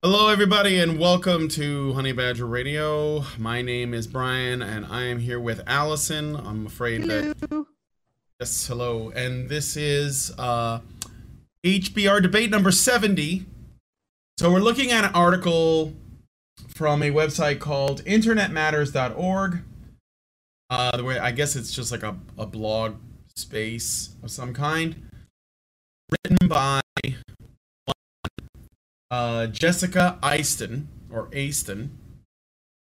Hello, everybody, and welcome to Honey Badger Radio. My name is Brian, and I am here with Allison. I'm afraid Hello. that yes, hello, and this is uh, HBR debate number 70. So we're looking at an article from a website called InternetMatters.org. Uh, the way I guess it's just like a, a blog space of some kind, written by uh, Jessica Easton or Aston,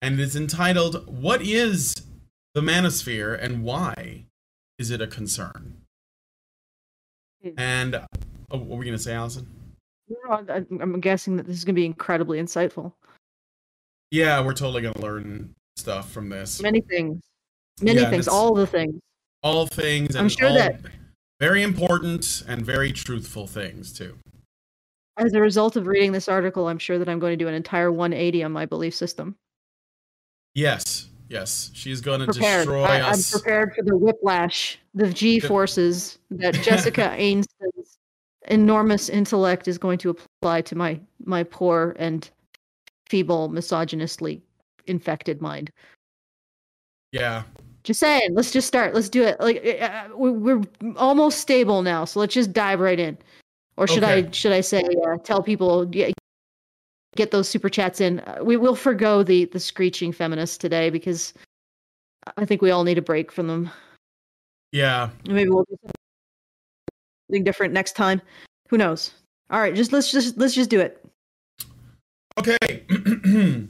and it's entitled "What is the Manosphere and Why Is It a Concern?" Hmm. And oh, what were we gonna say, Allison? I'm guessing that this is going to be incredibly insightful. Yeah, we're totally gonna learn stuff from this. Many things. Many Yeah, things. All the things. All things, and I'm sure all that- very important and very truthful things too. As a result of reading this article, I'm sure that I'm going to do an entire 180 on my belief system. Yes, yes, she's gonna destroy I, I'm prepared for the whiplash, the G forces that Jessica Ainston's enormous intellect is going to apply to my my poor and feeble, misogynistly infected mind. yeah, Just saying, let's just start. Let's do it. Like uh, we- we're almost stable now, so let's just dive right in. Or should I should I say uh, tell people yeah, get those super chats in? Uh, we will forego the the screeching feminists today because I think we all need a break from them. yeah. Maybe we'll do something different next time. Who knows? All right, just let's just let's just do it. Okay.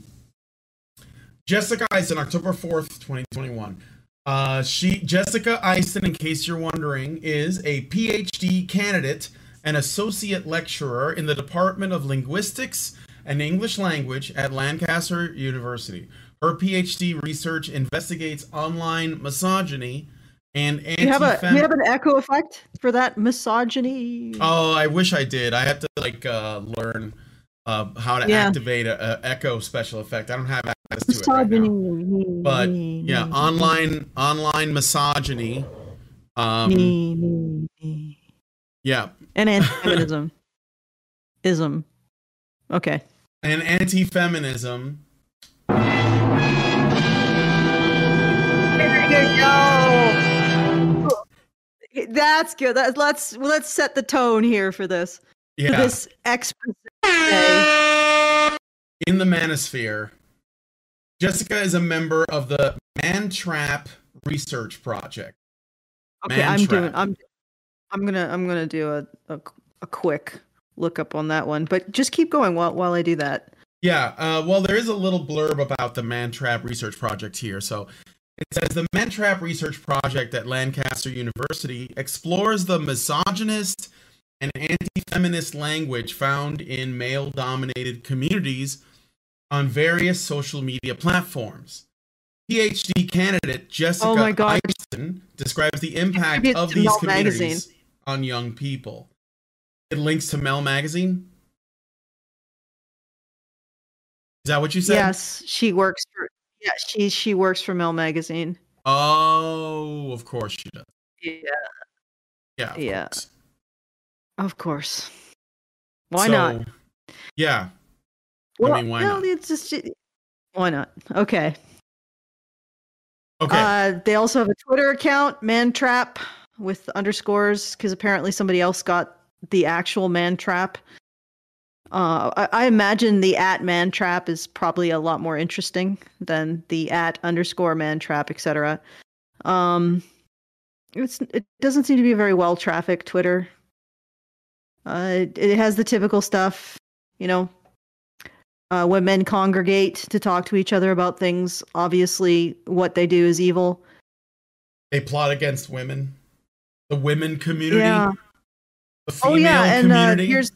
Jessica Aiston, October 4th, 2021. Uh, she Jessica Aiston, in case you're wondering, is a PhD candidate and associate lecturer in the Department of Linguistics and English Language at Lancaster University. Her PhD research investigates online misogyny and Do you have a you have an echo effect for that misogyny? Oh, I wish I did. I have to like uh, learn uh, how to Yeah. activate a, a echo special effect. I don't have access to it right now. But yeah, online online misogyny. Um, yeah, and anti-feminism. Ism. Okay. And anti-feminism. there you go. That's good. That, let's let's set the tone here for this. For Yeah, this exposition in the manosphere. Jessica is a member of the Mantrap Research Project. okay i'm doing i'm i'm gonna i'm gonna do a, a a quick look up on that one but just keep going while while i do that Yeah, uh, well, there is a little blurb about the Mantrap Research Project here. So it says the Mantrap Research Project at Lancaster University explores the misogynist and anti feminist language found in male dominated communities on various social media platforms. PhD candidate Jessica Oh my God. Aiston describes the impact of these communities Magazine. On young people. It links to Mel Magazine. Is that what you said? yes she works for yeah she she works for mel magazine Oh, of course she does. yeah Yeah. Of Yeah. Course. of course why So, not Yeah. Well, mean, why no, not? It's just why not? Okay. Okay. Uh, they also have a Twitter account, Mantrap, with underscores, because apparently somebody else got the actual Mantrap. Uh, I, I imagine the at man trap is probably a lot more interesting than the at underscore Mantrap, etc. Um, it's it doesn't seem to be a very well trafficked Twitter. Uh, it, it has the typical stuff, you know, uh, when men congregate to talk to each other about things, obviously what they do is evil. they plot against women. The women community. Yeah. The female Oh yeah, and uh, here's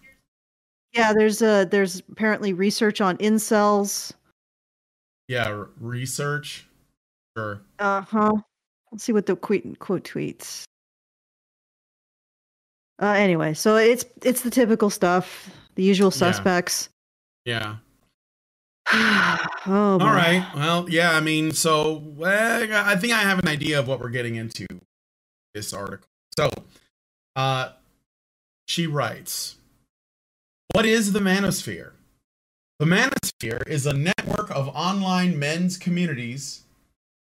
yeah, there's uh there's apparently research on incels. yeah. r- Research. Sure. Uh huh. Let's see what the quote quote tweets. Uh, anyway, so it's it's the typical stuff, the usual Yeah. suspects. Yeah. oh, boy. All right. Well, yeah. I mean, so well, I think I have an idea of what we're getting into this article. So, uh, she writes, "What is the manosphere? The Manosphere is a network of online men's communities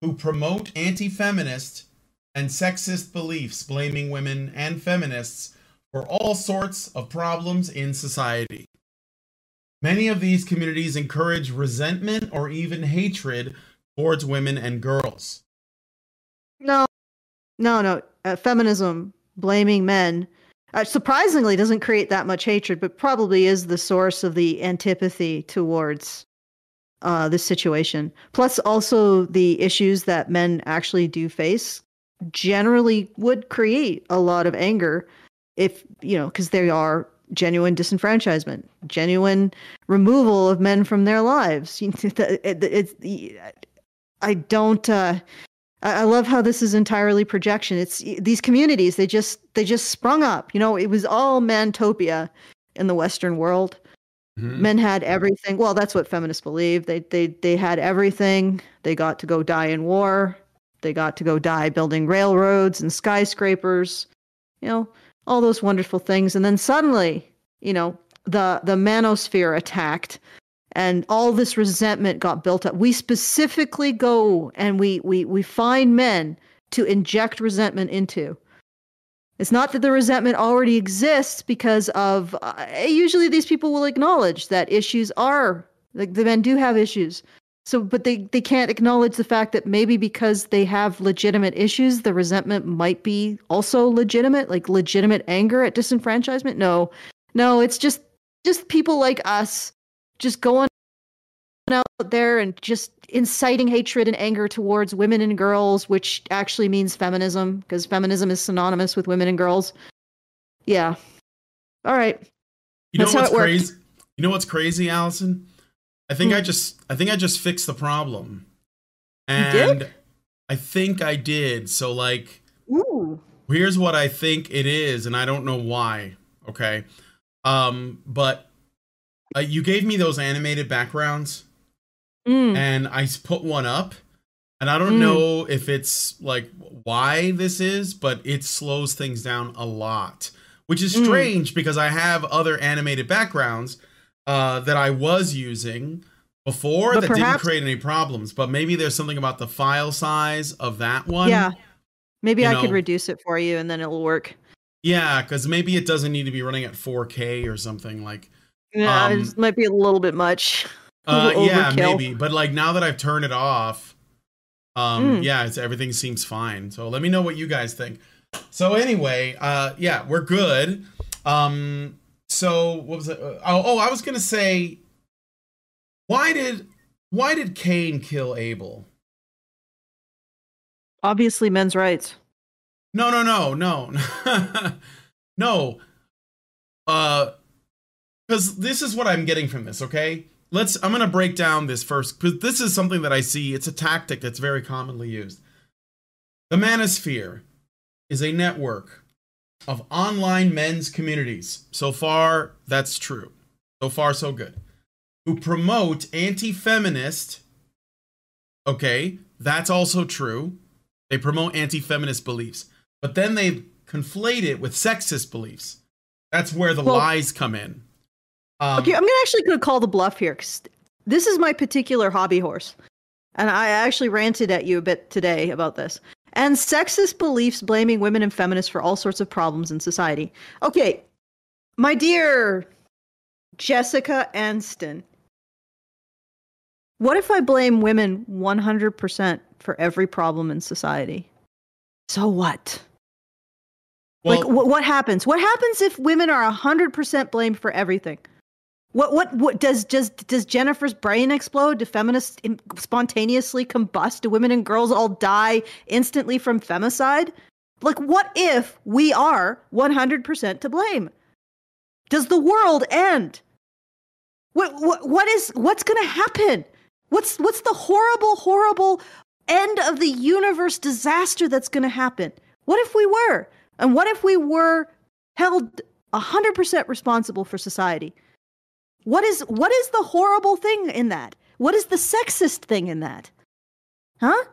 who promote anti feminist and sexist beliefs, blaming women and feminists for all sorts of problems in society. Many of these communities encourage resentment or even hatred towards women and girls. No, no, no. Uh, feminism blaming men uh, surprisingly doesn't create that much hatred, but probably is the source of the antipathy towards uh, this situation. Plus, also the issues that men actually do face generally would create a lot of anger if, you know, because they are genuine disenfranchisement, genuine removal of men from their lives. It's, I don't. Uh, I love how this is entirely projection. It's these communities. They just they just sprung up. You know, it was all mantopia in the Western world. Mm-hmm. Men had everything. Well, that's what feminists believe. They they they had everything. They got to go die in war. They got to go die building railroads and skyscrapers. You know, all those wonderful things. And then suddenly, you know, the the manosphere attacked and all this resentment got built up. We specifically go and we we we find men to inject resentment into. It's not that the resentment already exists because of uh, usually these people will acknowledge that issues are like the men do have issues. So but they they can't acknowledge the fact that maybe because they have legitimate issues the resentment might be also legitimate like legitimate anger at disenfranchisement. No. No, it's just just people like us just going out there and just inciting hatred and anger towards women and girls, which actually means feminism, because feminism is synonymous with women and girls. Yeah. All right. You know what's crazy? You know what's crazy, Allison? I think I hmm. just I think I just fixed the problem. And I think I did. So like Ooh. Here's what I think it is and I don't know why, okay? Um but uh, you gave me those animated backgrounds, mm. and I put one up, and I don't mm. know if it's like why this is, but it slows things down a lot, which is mm. strange mm. because I have other animated backgrounds uh, that I was using before but that perhaps- didn't create any problems. But maybe there's something about the file size of that one. Yeah, maybe you I know, could reduce it for you, and then it'll work. Yeah, because maybe it doesn't need to be running at 4K or something like yeah, um, it might be a little bit much. Uh, yeah, maybe. But like now that I've turned it off, um, mm. yeah, it's, everything seems fine. So let me know what you guys think. So anyway, uh, yeah, we're good. Um, so what was it? Uh, oh, oh, I was gonna say, why did why did Cain kill Abel? Obviously, men's rights. No, no, no, no, no. Uh, because this is what I'm getting from this, okay? Let's I'm gonna break down this first because this is something that I see. It's a tactic that's very commonly used. The Manosphere is a network of online men's communities. So far, that's true. So far, so good. Who promote anti-feminist. Okay, that's also true. They promote anti-feminist beliefs, but then they conflate it with sexist beliefs. That's where the well, lies come in. Um, okay, I'm gonna actually gonna call the bluff here because this is my particular hobby horse, and I actually ranted at you a bit today about this. And sexist beliefs blaming women and feminists for all sorts of problems in society. Okay, my dear Jessica Anston, what if I blame women 100% for every problem in society? So what? Well, like, what happens? What happens if women are 100% blamed for everything? What what what does does does Jennifer's brain explode? Do feminists spontaneously combust? Do women and girls all die instantly from femicide? Like what if we are 100% to blame? Does the world end? What what what is what's going to happen? What's what's the horrible horrible end of the universe disaster that's going to happen? What if we were? And what if we were held 100% responsible for society? What is what is the horrible thing in that? What is the sexist thing in that? Huh?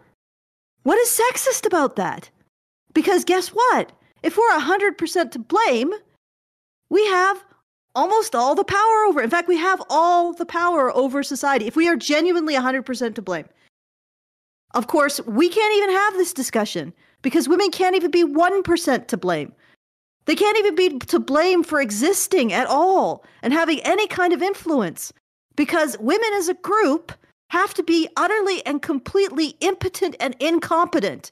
What is sexist about that? Because guess what? If we're 100% to blame, we have almost all the power over. In fact, we have all the power over society if we are genuinely 100% to blame. Of course, we can't even have this discussion because women can't even be 1% to blame. They can't even be to blame for existing at all and having any kind of influence because women as a group have to be utterly and completely impotent and incompetent.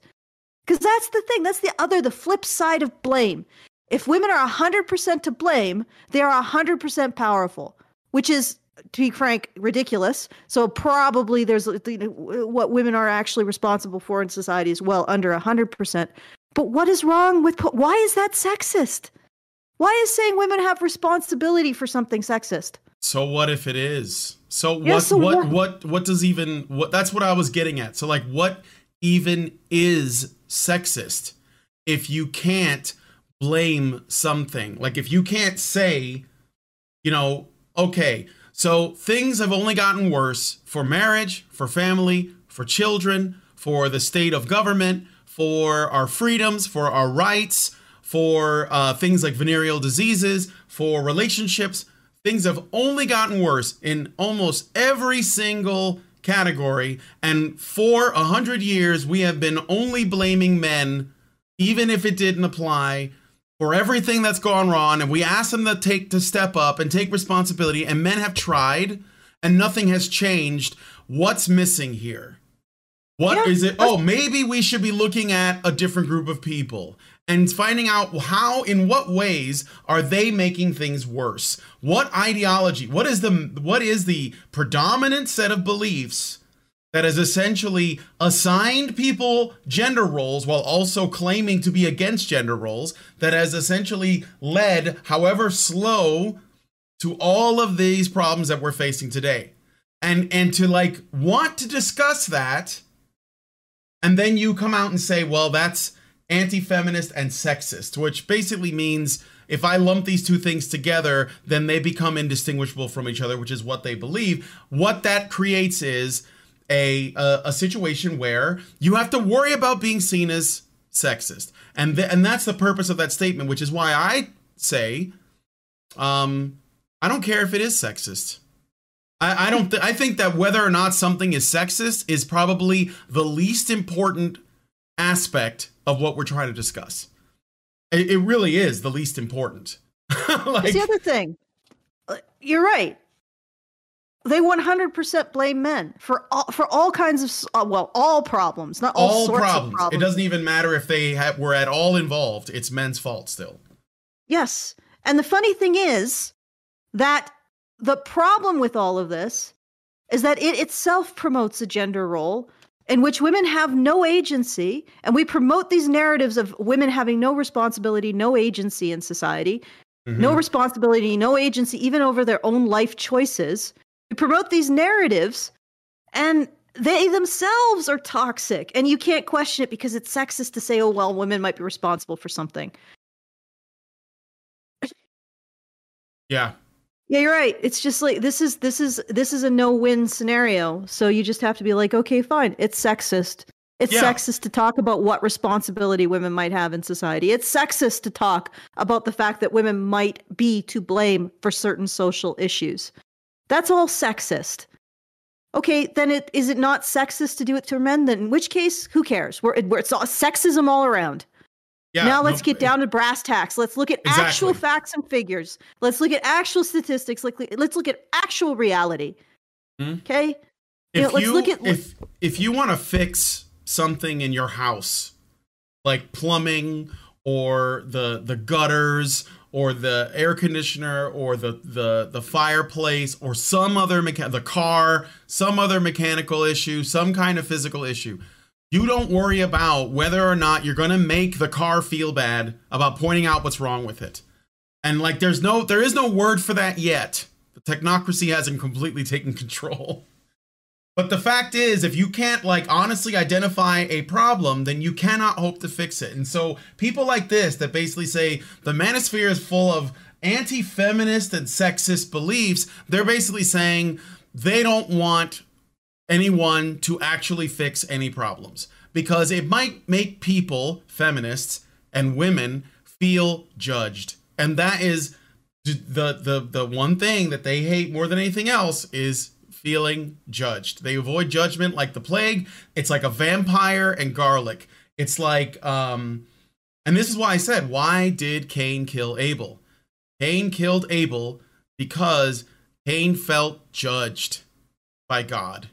Because that's the thing, that's the other, the flip side of blame. If women are 100% to blame, they are 100% powerful, which is, to be frank, ridiculous. So probably there's what women are actually responsible for in society is well under 100%. But what is wrong with why is that sexist? Why is saying women have responsibility for something sexist? So what if it is? So Yeah, what so what what? what what does even what that's what I was getting at. So like what even is sexist if you can't blame something? Like if you can't say, you know, okay, so things have only gotten worse for marriage, for family, for children, for the state of government, for our freedoms, for our rights, for uh, things like venereal diseases, for relationships. Things have only gotten worse in almost every single category. And for a hundred years, we have been only blaming men, even if it didn't apply, for everything that's gone wrong. And we ask them to take to step up and take responsibility. And men have tried, and nothing has changed. What's missing here? What is Yeah, it? Oh, maybe we should be looking at a different group of people and finding out how, in what ways are they making things worse? What ideology? What is the what is the predominant set of beliefs that has essentially assigned people gender roles while also claiming to be against gender roles? That has essentially led, however slow, to all of these problems that we're facing today. And and to like want to discuss that and then you come out and say, well, that's anti feminist and sexist, which basically means if I lump these two things together, then they become indistinguishable from each other, which is what they believe. What that creates is a, a, a situation where you have to worry about being seen as sexist. And, th- and that's the purpose of that statement, which is why I say, um, I don't care if it is sexist. I, I don't. Th- I think that whether or not something is sexist is probably the least important aspect of what we're trying to discuss. It, it really is the least important. like, That's the other thing. Uh, You're right. They 100% blame men for all, for all kinds of uh, well, all problems, not all, all sorts problems. of problems. It doesn't even matter if they ha- were at all involved. It's men's fault still. Yes. And the funny thing is that the problem with all of this is that it itself promotes a gender role in which women have no agency. And we promote these narratives of women having no responsibility, no agency in society, no Mhm. responsibility, no agency, even over their own life choices. We promote these narratives and they themselves are toxic. And you can't question it because it's sexist to say, oh, well, women might be responsible for something. Yeah. Yeah, you're right. It's just like this is this is this is a no-win scenario. So you just have to be like, okay, fine. It's sexist. It's Yeah. sexist to talk about what responsibility women might have in society. It's sexist to talk about the fact that women might be to blame for certain social issues. That's all sexist. Okay, then it is it not sexist to do it to men? Then in which case, who cares? We're, we're it's all sexism all around Yeah. now let's no- get down to brass tacks. Let's look at actual facts and figures. Let's look at actual statistics. Like let's look at actual reality. Hmm? Okay. You if know, let's you look at- if if you want to fix something in your house like plumbing or the the gutters or the air conditioner or the the the fireplace or some other mecha- the car some other mechanical issue some kind of physical issue you don't worry about whether or not you're going to make the car feel bad about pointing out what's wrong with it. And like there's no there is no word for that yet. The technocracy hasn't completely taken control. But the fact is, if you can't like honestly identify a problem, then you cannot hope to fix it. And so people like this that basically say the manosphere is full of anti-feminist and sexist beliefs, they're basically saying they don't want anyone to actually fix any problems because it might make people, feminists and women, feel judged. And that is the the the one thing that they hate more than anything else is feeling judged. They avoid judgment like the plague. It's like a vampire and garlic. It's like um and this is why I said why did Cain kill Abel? Cain killed Abel because Cain felt judged by God.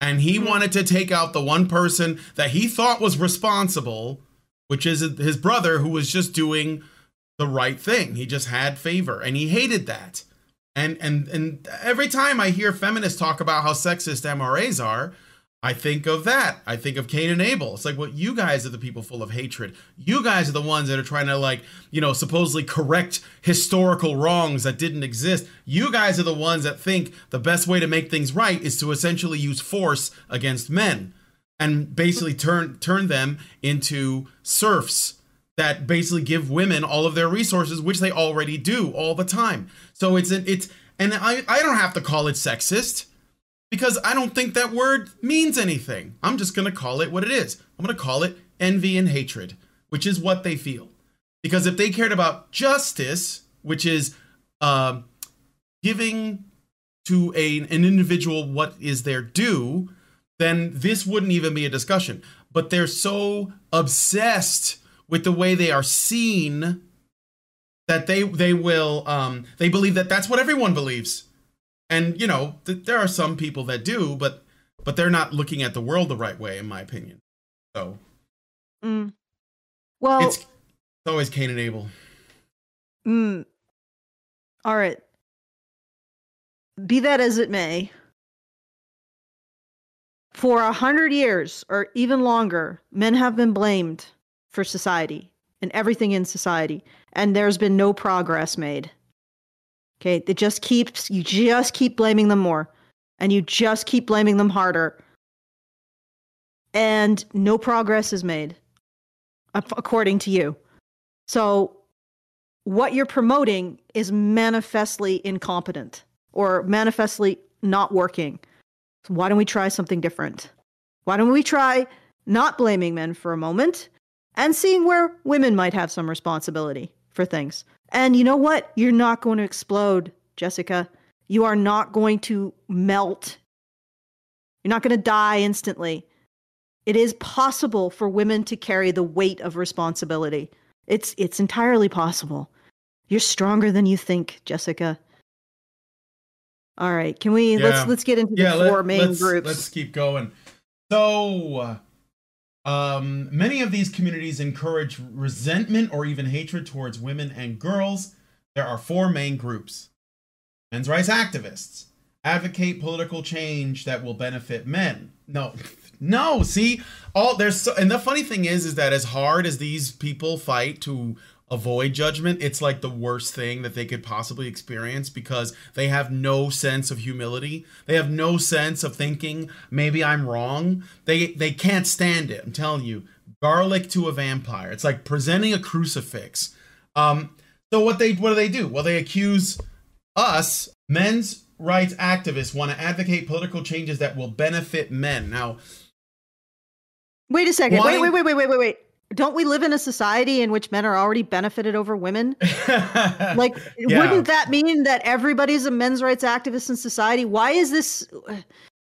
And he wanted to take out the one person that he thought was responsible, which is his brother who was just doing the right thing. He just had favor and he hated that. And and and every time I hear feminists talk about how sexist MRAs are, I think of that. I think of Cain and Abel. It's like, well, you guys are the people full of hatred. You guys are the ones that are trying to, like, you know, supposedly correct historical wrongs that didn't exist. You guys are the ones that think the best way to make things right is to essentially use force against men and basically turn turn them into serfs that basically give women all of their resources, which they already do all the time. So it's an, it's and I I don't have to call it sexist because I don't think that word means anything. I'm just gonna call it what it is. I'm gonna call it envy and hatred, which is what they feel. Because if they cared about justice, which is uh, giving to a, an individual what is their due, then this wouldn't even be a discussion. But they're so obsessed with the way they are seen that they they will um they believe that that's what everyone believes and you know th- there are some people that do but but they're not looking at the world the right way in my opinion so Mm. Well, it's, it's always cain and abel mm, all right. Be that as it may, for a hundred years or even longer, men have been blamed for society and everything in society, and there's been no progress made. Okay, it just keeps you just keep blaming them more, and you just keep blaming them harder, and no progress is made, according to you. So, what you're promoting is manifestly incompetent or manifestly not working. So why don't we try something different? Why don't we try not blaming men for a moment and seeing where women might have some responsibility for things. And you know what? You're not going to explode, Jessica. You are not going to melt. You're not going to die instantly. It is possible for women to carry the weight of responsibility. It's it's entirely possible. You're stronger than you think, Jessica. All right, can we Yeah. let's let's get into the yeah let, four main let's, groups. let's keep going so um many of these communities encourage resentment or even hatred towards women and girls. There are four main groups. Men's rights activists advocate political change that will benefit men. No no see all there's so, and the funny thing is is that as hard as these people fight to avoid judgment. It's like the worst thing that they could possibly experience because they have no sense of humility. They have no sense of thinking maybe i'm wrong. They they can't stand it. I'm telling you garlic to a vampire. It's like presenting a crucifix. Um so what they what do they do? Well they accuse us men's rights activists want to advocate political changes that will benefit men. Now Wait a second. Wait, wait, wait, wait, wait, wait, wait. Don't we live in a society in which men are already benefited over women? Like, Yeah. wouldn't that mean that everybody's a men's rights activist in society? Why is this?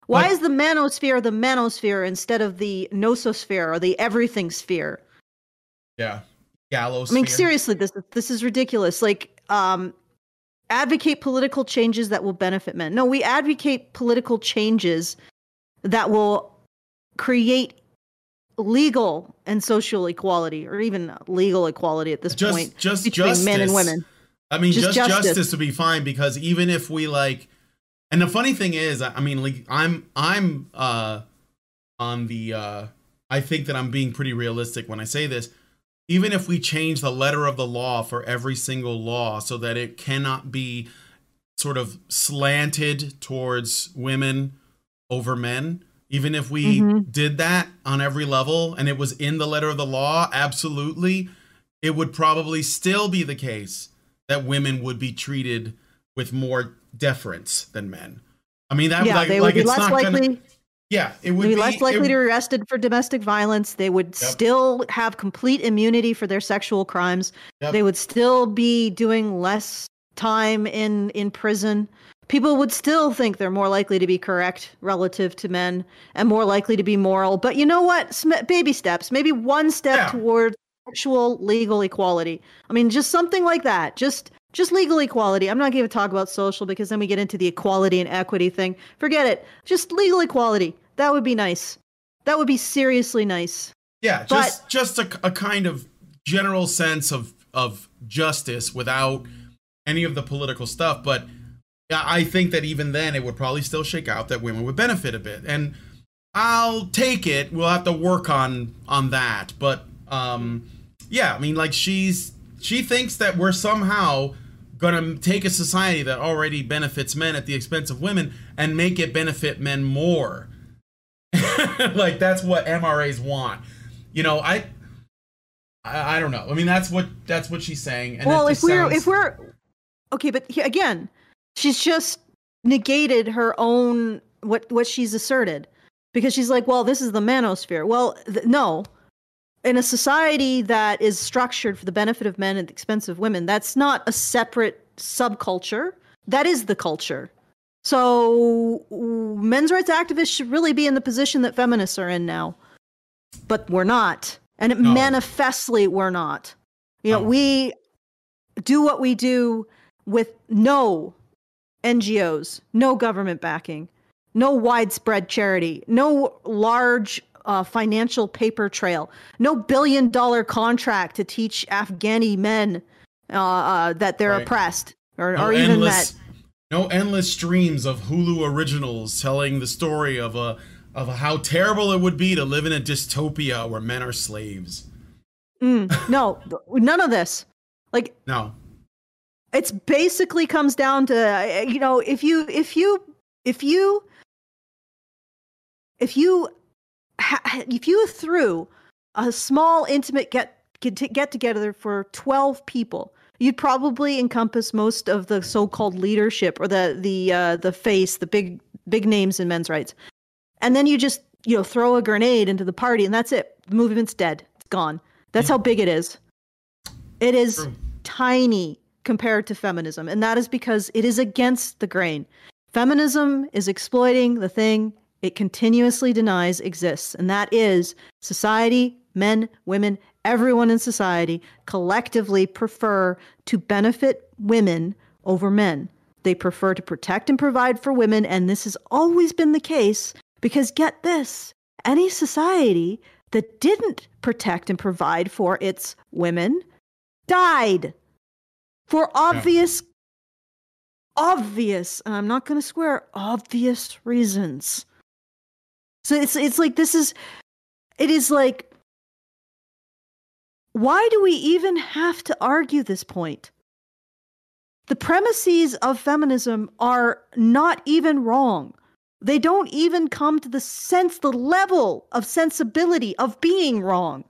Why is the manosphere the manosphere instead of the nososphere or the everything sphere? yeah gallows I mean, seriously, this this is ridiculous. Like, um, advocate political changes that will benefit men. No, we advocate political changes that will create legal and social equality, or even legal equality at this just point just between justice men and women. I mean, Just just, justice. justice. to be fine because even if we like, and the funny thing is, I I mean, like, I'm I'm uh on the uh I think that I'm being pretty realistic when I say this. Even if we change the letter of the law for every single law so that it cannot be sort of slanted towards women over men, even if we Mhm. did that on every level and it was in the letter of the law, absolutely, it would probably still be the case that women would be treated with more deference than men. I mean, that yeah, like, they like would be it's less not likely. gonna. Yeah, it would be be less likely it- to be arrested for domestic violence. They would still have complete immunity for their sexual crimes. Yep. They would still be doing less time in in prison, people would still think they're more likely to be correct relative to men and more likely to be moral. But you know what? Sm- baby steps, maybe one step Yeah. toward actual legal equality. I mean, just something like that. Just just legal equality. I'm not going to talk about social because then we get into the equality and equity thing. Forget it. Just legal equality. That would be nice. That would be seriously nice. Yeah, just just a, a kind of general sense of of justice without any of the political stuff. But I think that even then it would probably still shake out that women would benefit a bit. And I'll take it. We'll have to work on on that. But um yeah, I mean like she's she thinks that we're somehow gonna take a society that already benefits men at the expense of women and make it benefit men more. like that's what MRAs want. You know, I, I I don't know. I mean, that's what that's what she's saying. And well, if we're sounds- if we're okay, but he, again, she's just negated her own what what she's asserted because she's like, well, this is the manosphere. Well, th- no. In a society that is structured for the benefit of men at the expense of women, that's not a separate subculture. That is the culture. So, men's rights activists should really be in the position that feminists are in now. But we're not. And it No. manifestly we're not. You know, No. we do what we do with no NGOs, no government backing, no widespread charity, no large uh, financial paper trail, no billion dollar contract to teach Afghani men uh, uh, that they're Right. oppressed or, no or even endless, that. no endless streams of Hulu originals telling the story of a of how terrible it would be to live in a dystopia where men are slaves. Mm, no, none of this. Like No, it's basically comes down to uh, you know if you if you if you if you if you threw a small intimate get get get together for 12 people you'd probably encompass most of the so-called leadership or the the uh, the face the big big names in men's rights. And then you just you know throw a grenade into the party and that's it. The movement's dead. It's gone. That's how big it is. It is True. tiny compared to feminism and that is because it is against the grain. Feminism is exploiting the thing it continuously denies exists and that is society men women everyone in society collectively prefer to benefit women over men. They prefer to protect and provide for women and this has always been the case because get this any society that didn't protect and provide for its women died for obvious obvious and i'm not going to swear obvious reasons. So it's it's like this is it is like why do we even have to argue this point? The premises of feminism are not even wrong. They don't even come to the sense the level of sensibility of being wrong.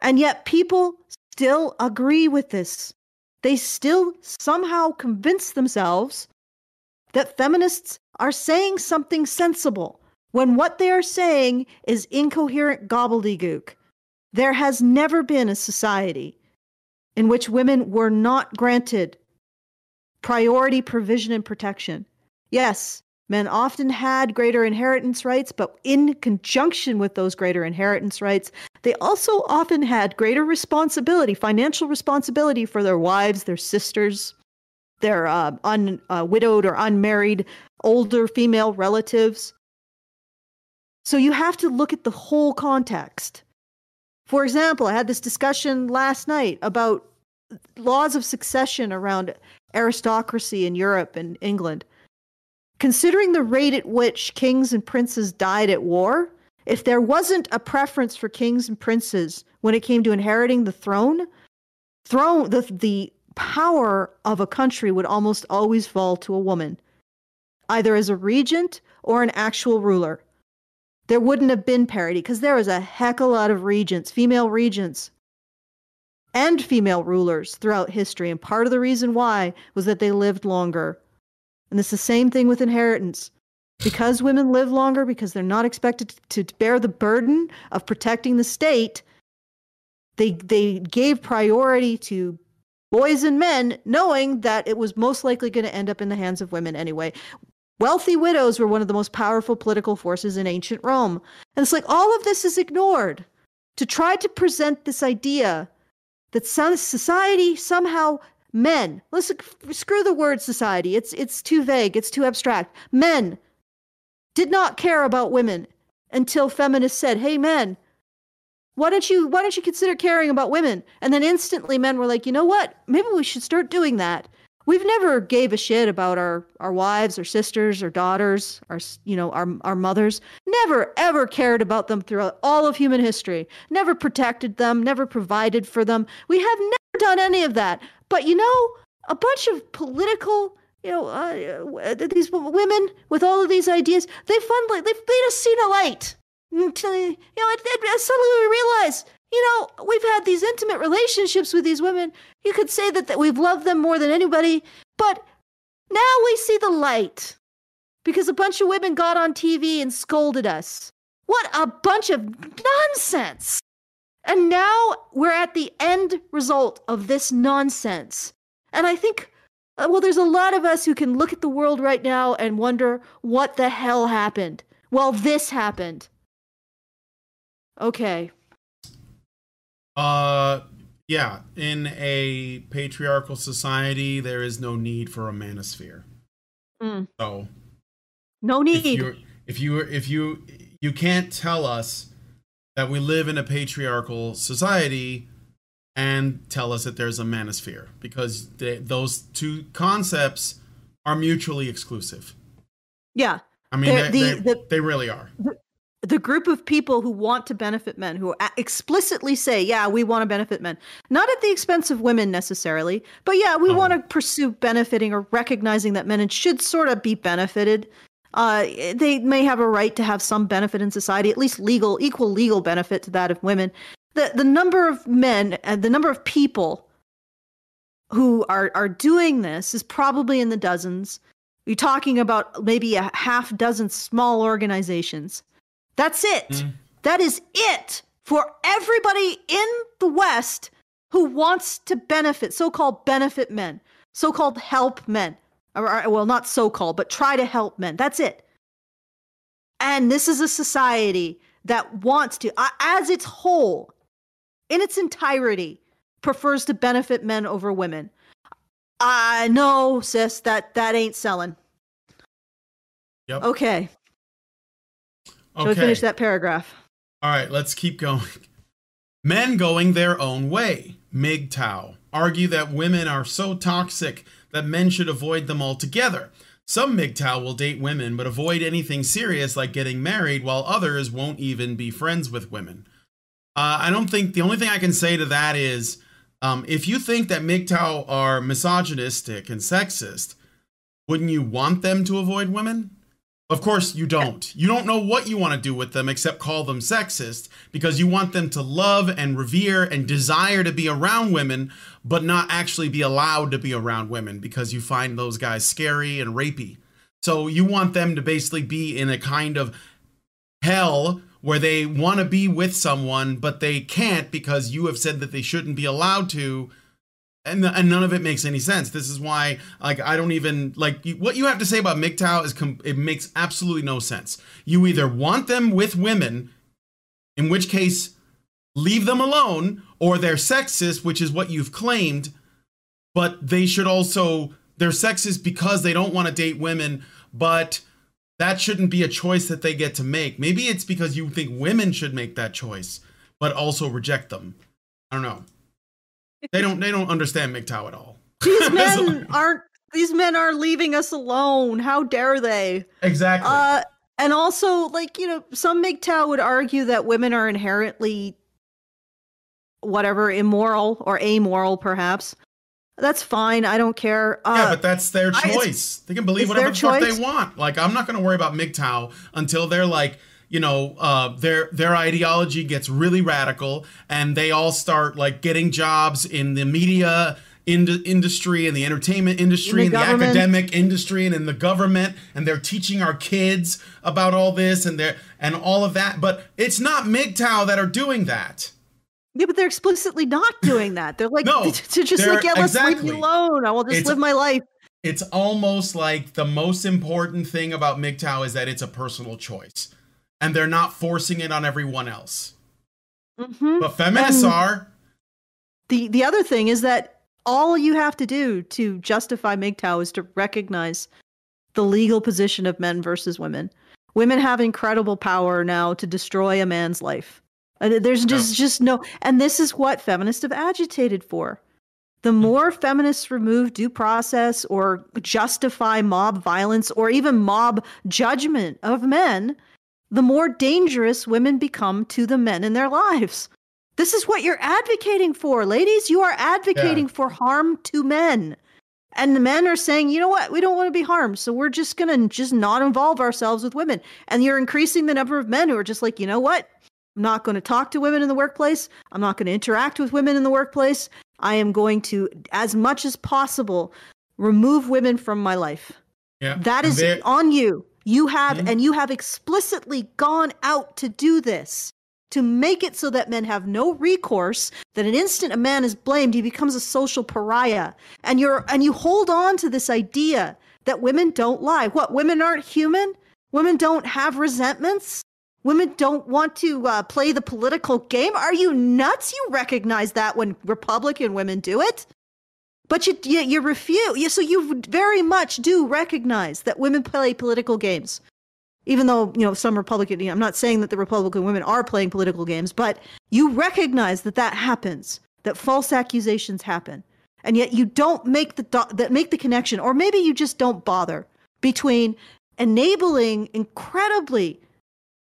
And yet people still agree with this they still somehow convince themselves that feminists are saying something sensible when what they are saying is incoherent gobbledygook. There has never been a society in which women were not granted priority provision and protection. Yes, men often had greater inheritance rights, but in conjunction with those greater inheritance rights, they also often had greater responsibility, financial responsibility for their wives, their sisters, their uh, un, uh, widowed or unmarried older female relatives. So you have to look at the whole context. For example, I had this discussion last night about laws of succession around aristocracy in Europe and England. Considering the rate at which kings and princes died at war, if there wasn't a preference for kings and princes when it came to inheriting the throne, throne the the power of a country would almost always fall to a woman, either as a regent or an actual ruler. There wouldn't have been parity because there was a heck of a lot of regents, female regents, and female rulers throughout history. And part of the reason why was that they lived longer. And it's the same thing with inheritance. Because women live longer, because they're not expected to bear the burden of protecting the state, they, they gave priority to boys and men, knowing that it was most likely going to end up in the hands of women anyway. Wealthy widows were one of the most powerful political forces in ancient Rome. And it's like all of this is ignored to try to present this idea that society somehow men listen screw the word society. It's it's too vague. It's too abstract. Men did not care about women until feminists said hey men why don't you why don't you consider caring about women? And then instantly men were like you know what? Maybe we should start doing that. We've never gave a shit about our our wives or sisters or daughters our you know our our mothers. Never ever cared about them throughout all of human history. Never protected them never provided for them. We have never done any of that but you know a bunch of political you know uh, these women with all of these ideas they like they've made us see the light until you know suddenly we realize you know, we've had these intimate relationships with these women. You could say that, that we've loved them more than anybody, but now we see the light because a bunch of women got on TV and scolded us. What a bunch of nonsense! And now we're at the end result of this nonsense. And I think, uh, well, there's a lot of us who can look at the world right now and wonder what the hell happened. Well, this happened. Okay. Uh, yeah. In a patriarchal society, there is no need for a manosphere. Mm. So, no need. If you if you if you you can't tell us that we live in a patriarchal society and tell us that there's a manosphere because they, those two concepts are mutually exclusive. Yeah. I mean, they, the, they, the, they, really are. The, the group of people who want to benefit men, who explicitly say, yeah, we want to benefit men, not at the expense of women necessarily, but yeah, we oh. want to pursue benefiting or recognizing that men should sort of be benefited. Uh, they may have a right to have some benefit in society, at least legal, equal legal benefit to that of women. The, the number of men and the number of people who are, are doing this is probably in the dozens. You're talking about maybe a half dozen small organizations that's it. Mm. That is it for everybody in the West who wants to benefit, so called benefit men, so called help men. Or, well, not so called, but try to help men. That's it. And this is a society that wants to, as its whole, in its entirety, prefers to benefit men over women. I uh, know, sis, that that ain't selling. Yep. Okay. Okay. Shall we finish that paragraph? All right, let's keep going. Men going their own way, MGTOW, argue that women are so toxic that men should avoid them altogether. Some MGTOW will date women but avoid anything serious like getting married, while others won't even be friends with women. Uh, I don't think the only thing I can say to that is um, if you think that MGTOW are misogynistic and sexist, wouldn't you want them to avoid women? Of course, you don't. You don't know what you want to do with them except call them sexist because you want them to love and revere and desire to be around women, but not actually be allowed to be around women because you find those guys scary and rapey. So you want them to basically be in a kind of hell where they want to be with someone, but they can't because you have said that they shouldn't be allowed to and, and none of it makes any sense. This is why, like, I don't even like what you have to say about MGTOW is com- it makes absolutely no sense. You either want them with women, in which case, leave them alone, or they're sexist, which is what you've claimed, but they should also they're sexist because they don't want to date women, but that shouldn't be a choice that they get to make. Maybe it's because you think women should make that choice, but also reject them. I don't know they don't they don't understand MGTOW at all. These men aren't these men are leaving us alone. How dare they? Exactly. Uh, and also, like you know, some MGTOW would argue that women are inherently whatever immoral or amoral, perhaps. That's fine. I don't care. Uh, yeah, but that's their choice. I, they can believe whatever the fuck they want. Like, I'm not going to worry about MGTOW until they're like, you know uh, their their ideology gets really radical and they all start like getting jobs in the media in- industry and the entertainment industry and the, and the academic industry and in the government and they're teaching our kids about all this and they and all of that but it's not MGTOW that are doing that Yeah, but they're explicitly not doing that. They're like No, to just like, yeah, let's leave me alone. I will just It's- live my life. It's almost like the most important thing about MGTOW is that it's a personal choice. And they're not forcing it on everyone else. hmm But feminists And- are. The the other thing is that all you have to do to justify MGTOW is to recognize the legal position of men versus women. Women have incredible power now to destroy a man's life. And there's just just no and this is what feminists have agitated for. The more feminists remove due process or justify mob violence or even mob judgment of men, the more dangerous women become to the men in their lives. This is what you're advocating for, ladies. You are advocating for harm to men. And the men are saying, you know what? We don't want to be harmed. So we're just going to just not involve ourselves with women. And you're increasing the number of men who are just like, you know what? I'm not going to talk to women in the workplace. I'm not going to interact with women in the workplace. I am going to, as much as possible, remove women from my life. Yeah. That is on you. You have, Mhm. and you have explicitly gone out to do this to make it so that men have no recourse. That an instant a man is blamed, he becomes a social pariah, and you're and you hold on to this idea that women don't lie. What women aren't human? Women don't have resentments. Women don't want to uh, play the political game. Are you nuts? You recognize that when Republican women do it. But you, you, you refuse. You, so you very much do recognize that women play political games. Even though, you know, some Republican, you know, I'm not saying that the Republican women are playing political games, but you recognize that that happens, that false accusations happen. And yet you don't make the, do- that make the connection, or maybe you just don't bother between enabling incredibly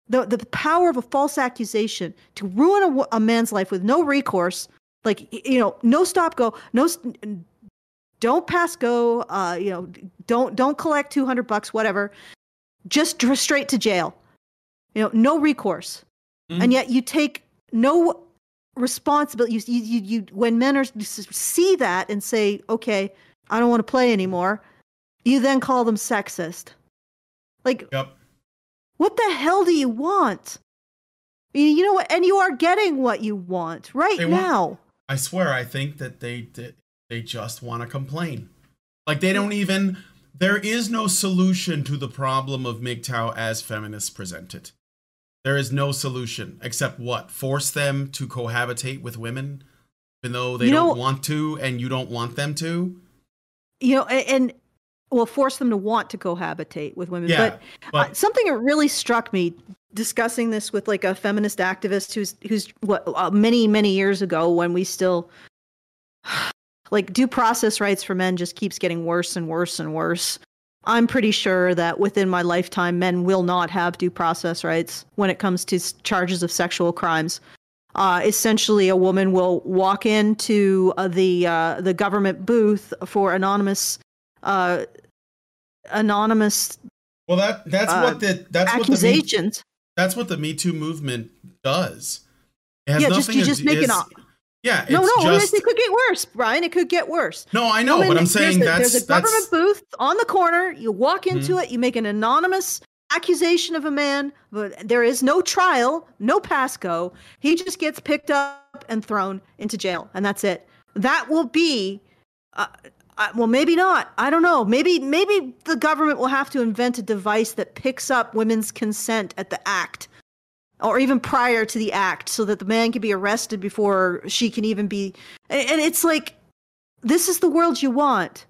the, the power of a false accusation to ruin a, a man's life with no recourse, like, you know, no stop go, no, don't pass go uh you know don't don't collect 200 bucks whatever. Just straight to jail. You know no recourse. Mhm. and yet you take no responsibility. You, you you when men are see that and say okay i don't want to play anymore you then call them sexist. Like Yep. what the hell do you want? You know what? And you are getting what you want right They want- now. I swear, I think that they they, they just want to complain. Like they don't even. There is no solution to the problem of MGTOW as feminists present it. There is no solution except what force them to cohabitate with women, even though they You don't know- want to, and you don't want them to. you know and will force them to want to cohabitate with women Yeah, but, but uh, something that really struck me discussing this with like a feminist activist who's who's what uh, many many years ago when we still like due process rights for men just keeps getting worse and worse and worse i'm pretty sure that within my lifetime men will not have due process rights when it comes to s- charges of sexual crimes uh, essentially a woman will walk into uh, the uh, the government booth for anonymous uh, anonymous well, that that's uh, what the that's what the Me, that's what the Me Too movement does. It has Yeah, just- you just make it up. Yeah, it's no, no, just it could get worse, Brian. It could get worse. no. I know, Women- but I'm saying a, that's there's a that's government booth on the corner. You walk into Mhm. it, you make an anonymous accusation of a man, but there is no trial, no pasco. He just gets picked up and thrown into jail, and that's it. That will be. Uh, uh, well, maybe not. I don't know. Maybe maybe the government will have to invent a device that picks up women's consent at the act, or even prior to the act, so that the man can be arrested before she can even be. And, it's like, this is the world you want.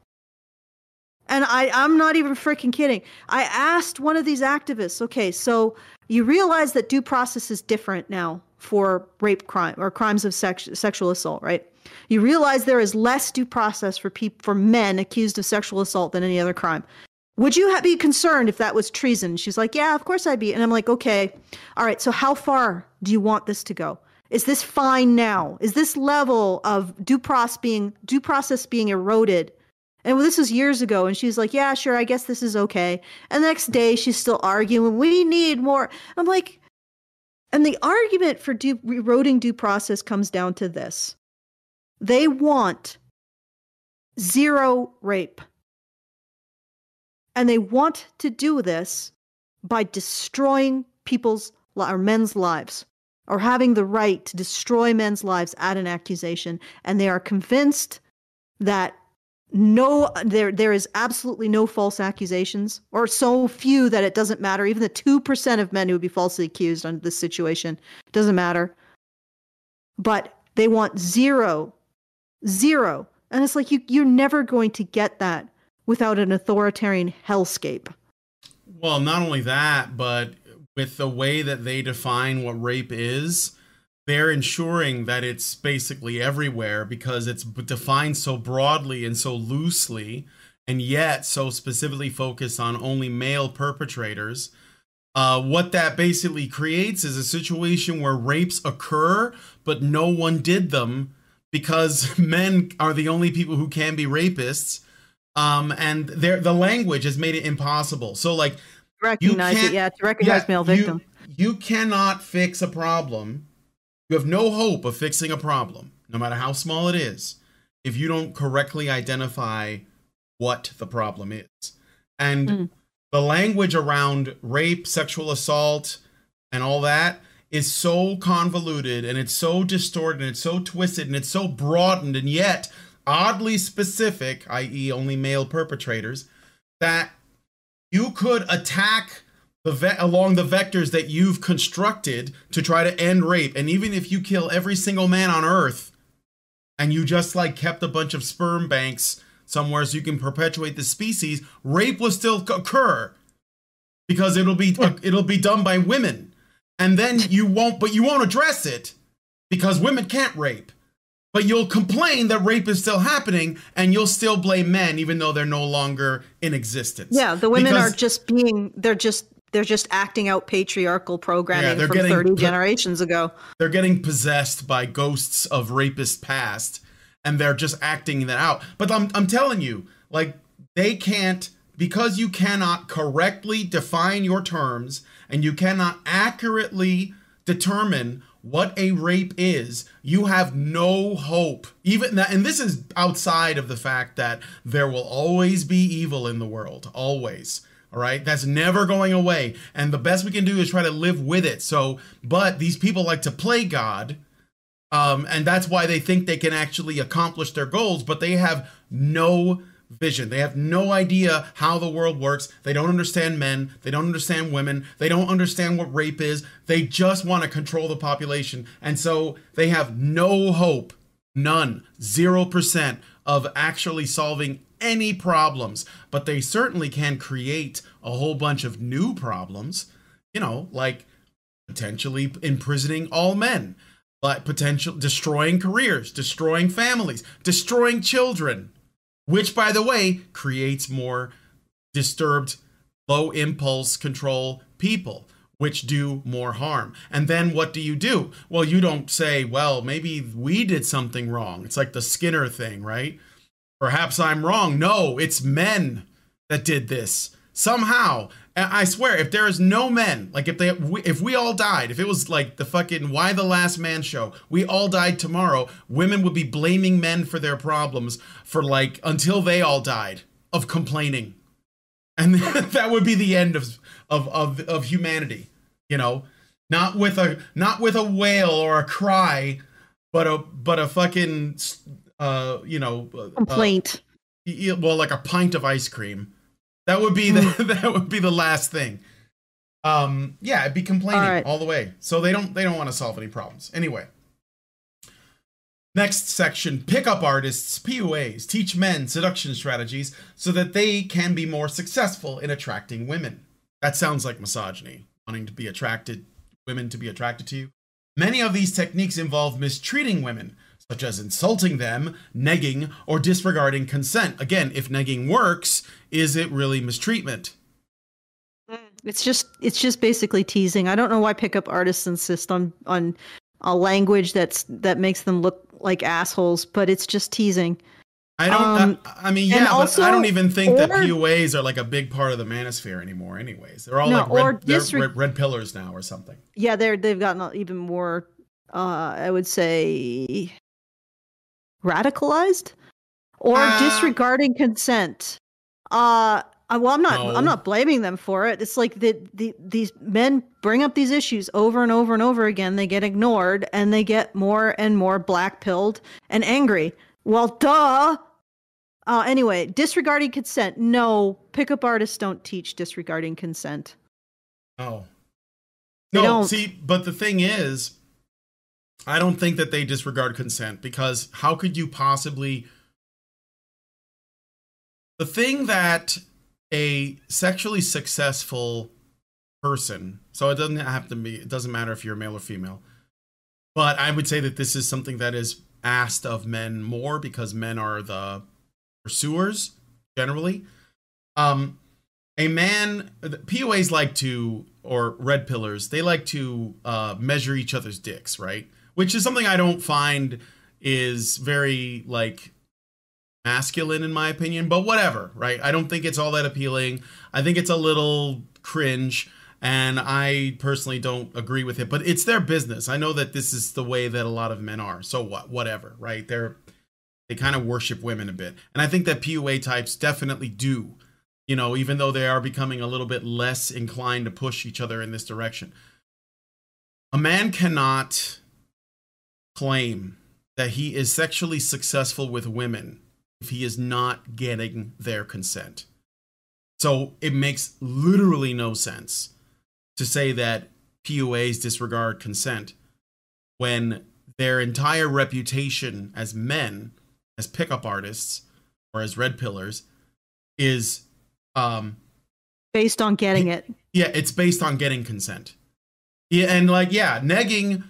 And I, I'm not even freaking kidding. I asked one of these activists, okay, so you realize that due process is different now for rape crime or crimes of sex, sexual assault, right? You realize there is less due process for peop, for men accused of sexual assault than any other crime. Would you ha- be concerned if that was treason? She's like, yeah, of course I'd be. And I'm like, okay, all right. So how far do you want this to go? Is this fine now? Is this level of due process being due process being eroded? And this was years ago, and she's like, "Yeah, sure, I guess this is okay." And the next day, she's still arguing, "We need more." I'm like, and the argument for due, eroding due process comes down to this: they want zero rape, and they want to do this by destroying people's or men's lives. or having the right to destroy men's lives at an accusation, and they are convinced that no there there is absolutely no false accusations or so few that it doesn't matter. Even the 2% of men who would be falsely accused under this situation doesn't matter. But they want zero zero. And it's like you you're never going to get that without an authoritarian hellscape. Well not only that but with the way that they define what rape is they're ensuring that it's basically everywhere because it's defined so broadly and so loosely and yet so specifically focused on only male perpetrators. Uh, what that basically creates is a situation where rapes occur but no one did them because men are the only people who can be rapists um, and their the language has made it impossible so like recognize it yeah to recognize yeah, male victim you, you cannot fix a problem you have no hope of fixing a problem, no matter how small it is, if you don't correctly identify what the problem is. And mm. the language around rape, sexual assault, and all that is so convoluted and it's so distorted and it's so twisted and it's so broadened and yet oddly specific, i.e., only male perpetrators, that you could attack the ve- along the vectors that you've constructed to try to end rape. And even if you kill every single man on earth and you just like kept a bunch of sperm banks somewhere so you can perpetuate the species, rape will still occur because it'll be it'll be done by women. And then you won't but you won't address it because women can't rape. But you'll complain that rape is still happening and you'll still blame men even though they're no longer in existence. Yeah, the women because, are just being they're just they're just acting out patriarchal programming yeah, from getting, 30 generations ago. They're getting possessed by ghosts of rapist past and they're just acting that out. But I'm I'm telling you, like they can't because you cannot correctly define your terms and you cannot accurately determine what a rape is, you have no hope. Even that, and this is outside of the fact that there will always be evil in the world, always. All right. That's never going away. And the best we can do is try to live with it. So, but these people like to play God. Um, and that's why they think they can actually accomplish their goals, but they have no vision. They have no idea how the world works. They don't understand men. They don't understand women. They don't understand what rape is. They just want to control the population. And so they have no hope, none, 0% of actually solving any problems, but they certainly can create a whole bunch of new problems, you know, like potentially imprisoning all men, but potential destroying careers, destroying families, destroying children, which by the way creates more disturbed low impulse control people which do more harm. And then what do you do? Well, you don't say, well, maybe we did something wrong. It's like the Skinner thing, right? Perhaps I'm wrong. No, it's men that did this. Somehow, I swear, if there is no men, like if they, if we all died, if it was like the fucking Y: The Last Man show, we all died tomorrow, women would be blaming men for their problems for like until they all died of complaining, and that would be the end of of of of humanity. You know, not with a not with a wail or a cry, but a but a fucking uh, you know, uh, complaint. Uh, well, like a pint of ice cream. That would be the hmm. that would be the last thing. Um, yeah, I'd be complaining all, right. all the way. So they don't they don't want to solve any problems anyway. Next section pickup artists, PUAs, teach men seduction strategies so that they can be more successful in attracting women. That sounds like misogyny, wanting to be attracted, women to be attracted to you. Many of these techniques involve mistreating women, such as insulting them, negging, or disregarding consent. Again, if negging works, is it really mistreatment? It's just it's just basically teasing. I don't know why pickup artists insist on on a language that's that makes them look like assholes, but it's just teasing. I don't. Um, I, I, mean, yeah, also, I don't even think or, that PUAs are like a big part of the manosphere anymore. Anyways, they're all no, like red, disre- red, red, pillars now or something. Yeah, they're they've gotten even more. Uh, I would say radicalized or uh, disregarding consent. Uh well, I'm not. No. I'm not blaming them for it. It's like the, the these men bring up these issues over and over and over again. They get ignored, and they get more and more black pilled and angry. Well, duh. Uh, anyway, disregarding consent. No, pickup artists don't teach disregarding consent. No. They no, see, but the thing is, I don't think that they disregard consent because how could you possibly. The thing that a sexually successful person, so it doesn't have to be, it doesn't matter if you're male or female, but I would say that this is something that is asked of men more because men are the pursuers generally. Um, a man, PUAs like to, or red pillars, they like to uh, measure each other's dicks, right? Which is something I don't find is very like masculine in my opinion, but whatever, right? I don't think it's all that appealing. I think it's a little cringe and I personally don't agree with it, but it's their business. I know that this is the way that a lot of men are. So what? Whatever, right? They're they kind of worship women a bit. And I think that PUA types definitely do. You know, even though they are becoming a little bit less inclined to push each other in this direction. A man cannot claim that he is sexually successful with women if he is not getting their consent. So it makes literally no sense to say that PUAs disregard consent when their entire reputation as men, as pickup artists, or as red pillars, is um Based on getting it. yeah, it's based on getting consent. Yeah, and like yeah, negging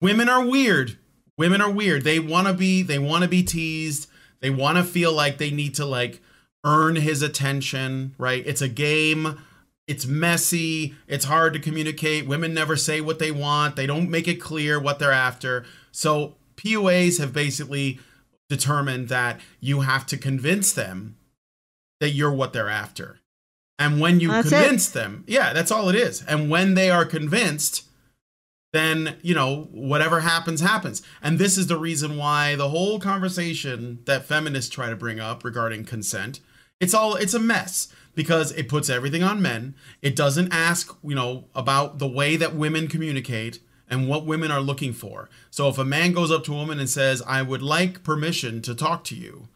women are weird. Women are weird. They want to be they want to be teased. They want to feel like they need to like earn his attention, right? It's a game. It's messy. It's hard to communicate. Women never say what they want. They don't make it clear what they're after. So PUAs have basically determined that you have to convince them that you're what they're after. And when you That's it. convince them, yeah, that's all it is. And when they are convinced, then, you know, whatever happens, happens. And this is the reason why the whole conversation that feminists try to bring up regarding consent, it's all it's a mess because it puts everything on men. It doesn't ask, you know, about the way that women communicate and what women are looking for. So if a man goes up to a woman and says, "I would like permission to talk to you."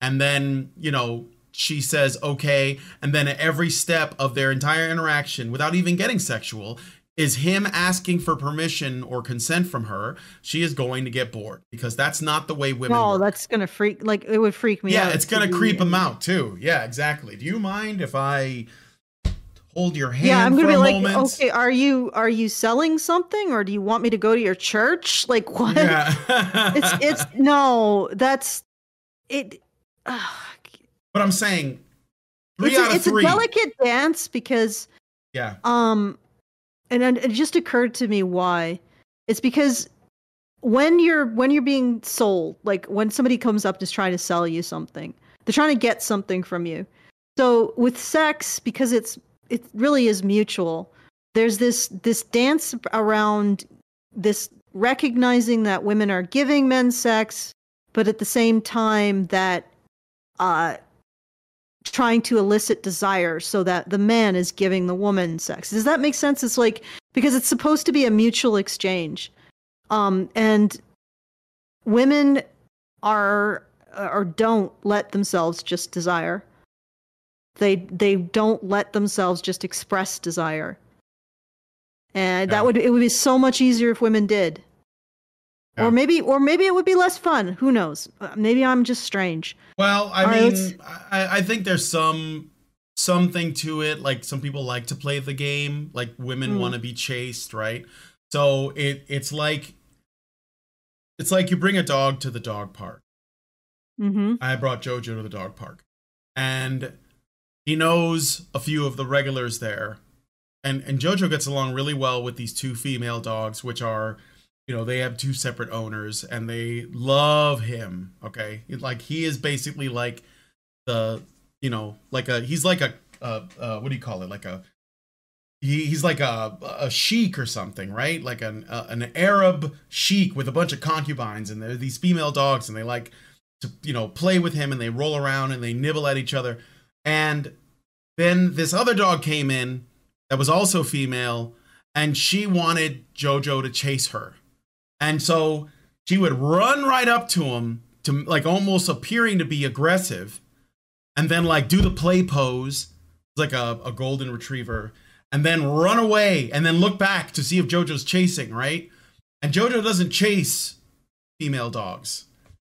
And then, you know, she says, okay. And then at every step of their entire interaction, without even getting sexual, is him asking for permission or consent from her. She is going to get bored because that's not the way women. No, work. that's gonna freak. Like it would freak me out. yeah, it's gonna be- creep him out too. Yeah, exactly. Do you mind if I hold your hand Yeah, I'm gonna be like, moment? okay, are you are you selling something, or do you want me to go to your church? Like what? Yeah. it's it's no, that's it. But I'm saying three it's a, of it's three. a delicate dance because yeah. um, and then it just occurred to me why. It's because when you're when you're being sold, like when somebody comes up and is trying to sell you something, they're trying to get something from you. So with sex, because it's it really is mutual. There's this this dance around this recognizing that women are giving men sex, but at the same time that uh trying to elicit desire so that the man is giving the woman sex. Does that make sense? It's like because it's supposed to be a mutual exchange. Um and women are or don't let themselves just desire. They they don't let themselves just express desire. And Yeah. that would it would be so much easier if women did. Yeah. Or maybe or maybe it would be less fun. Who knows? Uh, Maybe I'm just strange. Well, I All right, mean, I, I think there's some something to it. Like some people like to play the game. Like women Mm. want to be chased, right? So it it's like it's like you bring a dog to the dog park. Mm-hmm. I brought Jojo to the dog park, and he knows a few of the regulars there, and and Jojo gets along really well with these two female dogs, which are, you know, they have two separate owners, and they love him. Okay, like he is basically like the, you know, like a he's like a uh, uh what do you call it, like a he, he's like a a sheik or something, right? Like an an Arab sheik with a bunch of concubines, and they're these female dogs, and they like to you know play with him, and they roll around and they nibble at each other, and then this other dog came in that was also female, and she wanted JoJo to chase her. And so she would run right up to him to like almost appearing to be aggressive and then like do the play pose like a, a golden retriever and then run away and then look back to see if jojo's chasing right? And jojo doesn't chase female dogs.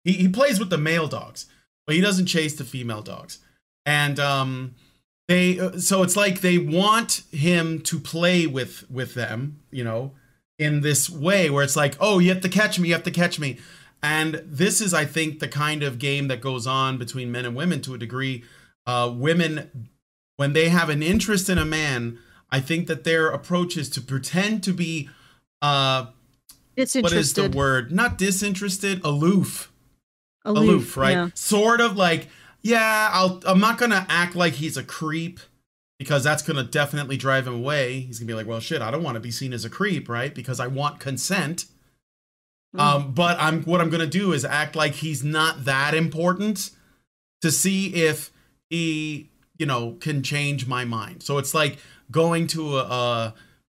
He, he plays with the male dogs but he doesn't chase the female dogs. And um they uh, so it's like they want him to play with with them you know in this way where it's like oh you have to catch me you have to catch me and this is, I think, the kind of game that goes on between men and women to a degree. Uh, women, when they have an interest in a man, I think that their approach is to pretend to be, uh, what is the word? Not disinterested, aloof. Aloof, aloof right? Yeah. Sort of like, yeah, I'll, I'm not gonna act like he's a creep because that's gonna definitely drive him away. He's gonna be like, well, shit, I don't want to be seen as a creep, right? Because I want consent Mm. Um, but I'm what I'm gonna do is act like he's not that important to see if he, you know, can change my mind. So it's like going to a, a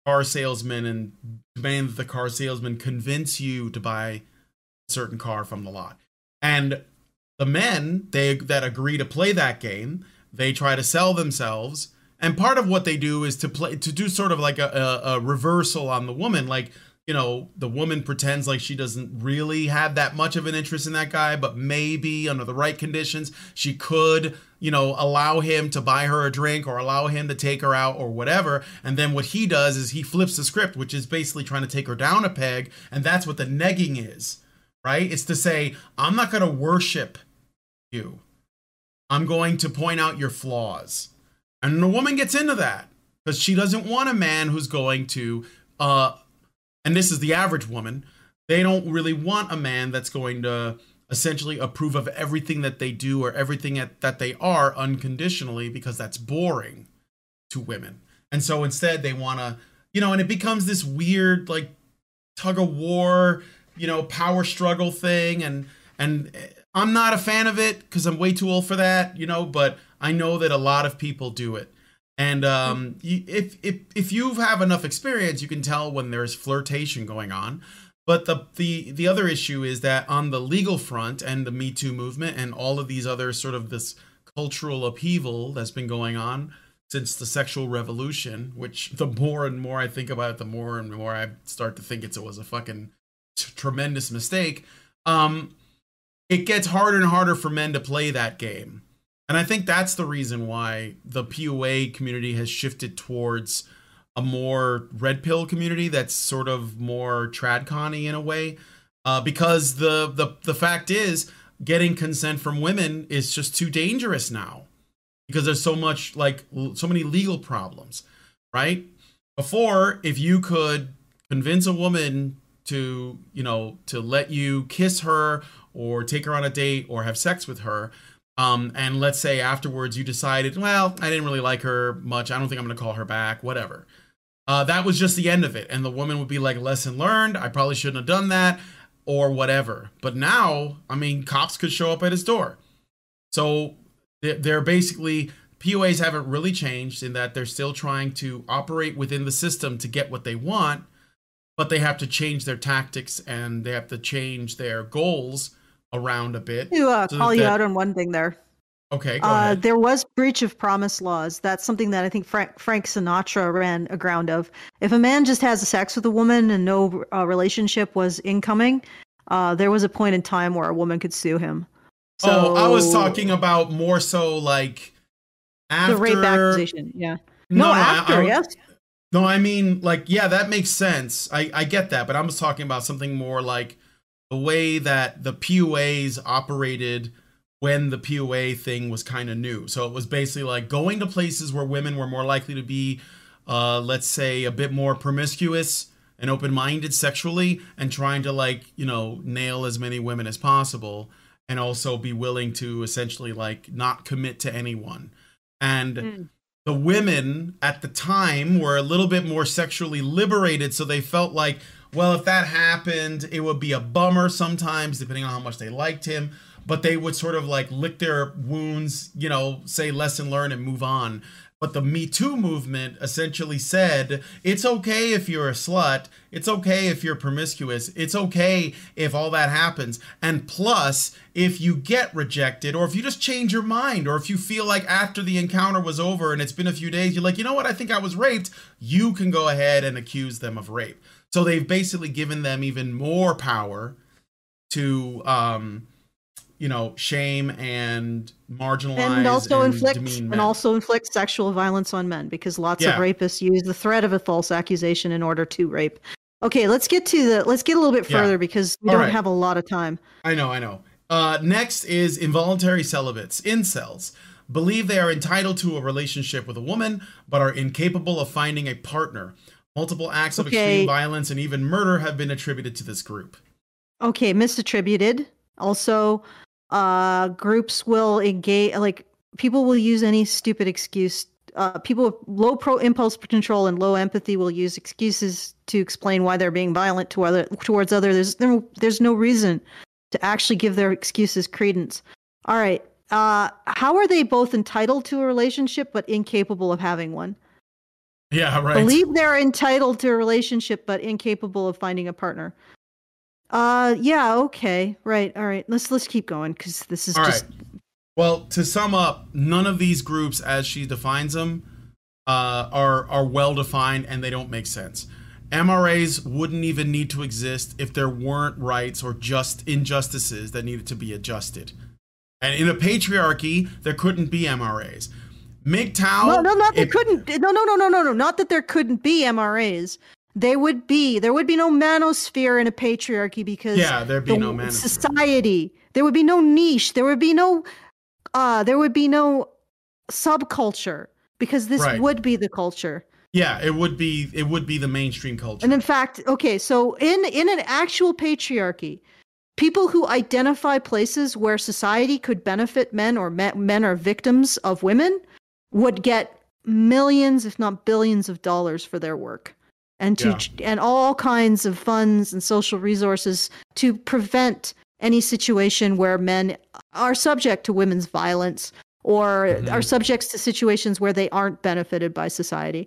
car salesman and demanding that the car salesman convince you to buy a certain car from the lot. And the men they that agree to play that game, they try to sell themselves. And part of what they do is to play to do sort of like a, a, a reversal on the woman, like you know, the woman pretends like she doesn't really have that much of an interest in that guy, but maybe under the right conditions, she could, you know, allow him to buy her a drink or allow him to take her out or whatever. And then what he does is he flips the script, which is basically trying to take her down a peg. And that's what the negging is, right? It's to say, I'm not going to worship you, I'm going to point out your flaws. And the woman gets into that because she doesn't want a man who's going to, uh, and this is the average woman, they don't really want a man that's going to essentially approve of everything that they do or everything at, that they are unconditionally because that's boring to women. And so instead they want to, you know, and it becomes this weird like tug of war, you know, power struggle thing and and I'm not a fan of it cuz I'm way too old for that, you know, but I know that a lot of people do it. And um, if if if you have enough experience, you can tell when there's flirtation going on. But the the the other issue is that on the legal front and the Me Too movement and all of these other sort of this cultural upheaval that's been going on since the sexual revolution, which the more and more I think about it, the more and more I start to think it's, it was a fucking tremendous mistake. Um, it gets harder and harder for men to play that game and I think that's the reason why the PUA community has shifted towards a more red pill community that's sort of more tradconny in a way. Uh, because the, the the fact is getting consent from women is just too dangerous now because there's so much like so many legal problems right before if you could convince a woman to you know to let you kiss her or take her on a date or have sex with her um, and let's say afterwards you decided, well, I didn't really like her much. I don't think I'm going to call her back, whatever. Uh, that was just the end of it. And the woman would be like, lesson learned. I probably shouldn't have done that or whatever. But now, I mean, cops could show up at his door. So they're basically, PUAs haven't really changed in that they're still trying to operate within the system to get what they want, but they have to change their tactics and they have to change their goals around a bit. To uh, so call you that... out on one thing there. Okay, uh, there was breach of promise laws. That's something that I think Frank, Frank Sinatra ran aground of. If a man just has sex with a woman and no uh, relationship was incoming, uh, there was a point in time where a woman could sue him. So, oh, I was talking about more so like after the rape accusation. Yeah. No, no after I, I, yes. No, I mean like yeah, that makes sense. I I get that, but I was talking about something more like the way that the PUAs operated when the PUA thing was kind of new. So it was basically like going to places where women were more likely to be, uh, let's say, a bit more promiscuous and open minded sexually and trying to, like, you know, nail as many women as possible and also be willing to essentially, like, not commit to anyone. And. Mm. The women at the time were a little bit more sexually liberated, so they felt like, well, if that happened, it would be a bummer sometimes, depending on how much they liked him. But they would sort of like lick their wounds, you know, say lesson learned and move on. But the Me Too movement essentially said it's okay if you're a slut, it's okay if you're promiscuous, it's okay if all that happens. And plus, if you get rejected, or if you just change your mind, or if you feel like after the encounter was over and it's been a few days, you're like, you know what, I think I was raped, you can go ahead and accuse them of rape. So they've basically given them even more power to um you know shame and marginalize and also and inflict and also inflict sexual violence on men because lots Yeah. of rapists use the threat of a false accusation in order to rape. Okay, let's get to the let's get a little bit Yeah. further because we All don't right. have a lot of time. I know, I know. Uh, next is involuntary celibates, incels. Believe they are entitled to a relationship with a woman, but are incapable of finding a partner. Multiple acts of Okay. extreme violence and even murder have been attributed to this group. Okay, misattributed. Also, uh, groups will engage like people will use any stupid excuse. Uh, people with low pro impulse control and low empathy will use excuses to explain why they're being violent to other towards others. There's no, there's no reason to actually give their excuses credence. All right. Uh, how are they both entitled to a relationship but incapable of having one? Yeah, right. believe they're entitled to a relationship but incapable of finding a partner. Uh yeah, okay. Right. All right. Let's let's keep going cuz this is All right. just Well, to sum up, none of these groups, as she defines them, uh, are are well defined and they don't make sense. MRAs wouldn't even need to exist if there weren't rights or just injustices that needed to be adjusted. And in a patriarchy, there couldn't be MRAs. MGTOW. No, no, not if- couldn't no no no no no no not that there couldn't be MRAs. They would be there would be no manosphere in a patriarchy because Yeah, there'd be the no manosphere. society. There would be no niche. There would be no uh there would be no subculture because this Right. would be the culture. Yeah, it would be it would be the mainstream culture. And in fact, okay, so in in an actual patriarchy, people who identify places where society could benefit men or me- men are victims of women would get millions if not billions of dollars for their work and to and all kinds of funds and social resources to prevent any situation where men are subject to women's violence or Mhm. are subject to situations where they aren't benefited by society.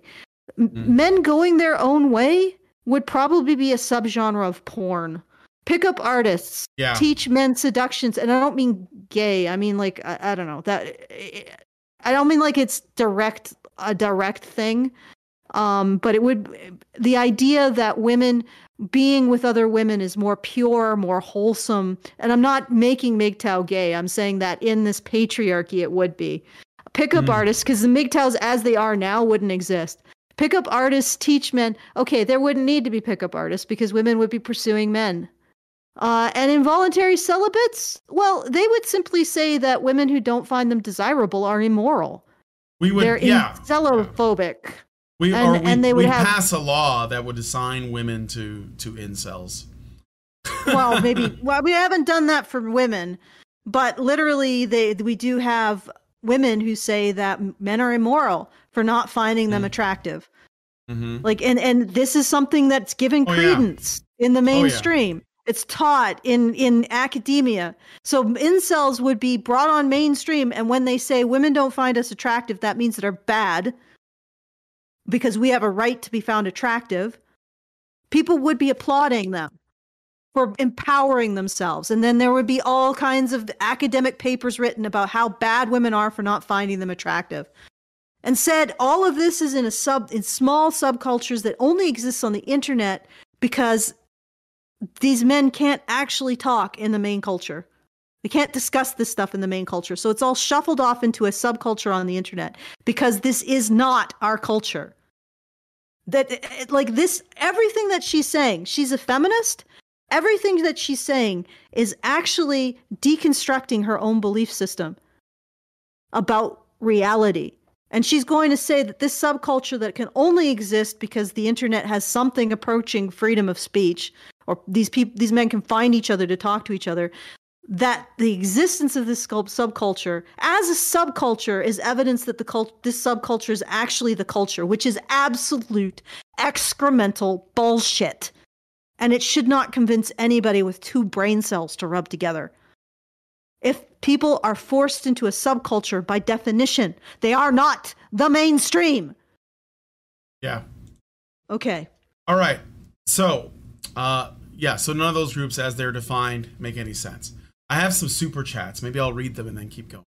M- Mhm. Men going their own way would probably be a subgenre of porn. Pickup artists yeah. teach men seductions, and I don't mean gay. I mean like I, I don't know that. I don't mean like it's direct a direct thing. Um, but it would the idea that women being with other women is more pure, more wholesome. And I'm not making MGTOW gay. I'm saying that in this patriarchy, it would be. Pickup Mm. artists, because the MGTOWs as they are now wouldn't exist. Pickup artists teach men, okay, there wouldn't need to be pickup artists because women would be pursuing men. Uh, and involuntary celibates, well, they would simply say that women who don't find them desirable are immoral. we would They're yeah. celophobic. We and- we, and they would have- pass a law that would assign women to to incels. well maybe well we haven't done that for women but literally they we do have women who say that men are immoral for not finding them Mm. attractive hmm like and and this is something that's given Oh, yeah. credence in the yeah. It's taught in in academia. So incels would be brought on mainstream and when they say women don't find us attractive that means that they're bad because we have a right to be found attractive. People would be applauding them for empowering themselves and then there would be all kinds of academic papers written about how bad women are for not finding them attractive. And said all of this is in a sub in small subcultures that only exists on the internet because these men can't actually talk in the main culture. They can't discuss this stuff in the main culture. So it's all shuffled off into a subculture on the internet because this is not our culture. That eh, eh, like this everything that she's saying she's a feminist. Everything that she's saying is actually deconstructing her own belief system about reality. And she's going to say that this subculture that can only exist because the internet has something approaching freedom of speech or these people these men can find each other to talk to each other that the existence of this subculture as a subculture is evidence that the cult- this subculture is actually the culture which is absolute excremental bullshit and it should not convince anybody with two brain cells to rub together If people are forced into a subculture by definition, they are not the mainstream. Yeah. Okay. All right. So, uh, yeah. So none of those groups, as they're defined, make any sense. I have some super chats. Maybe I'll read them and then keep going.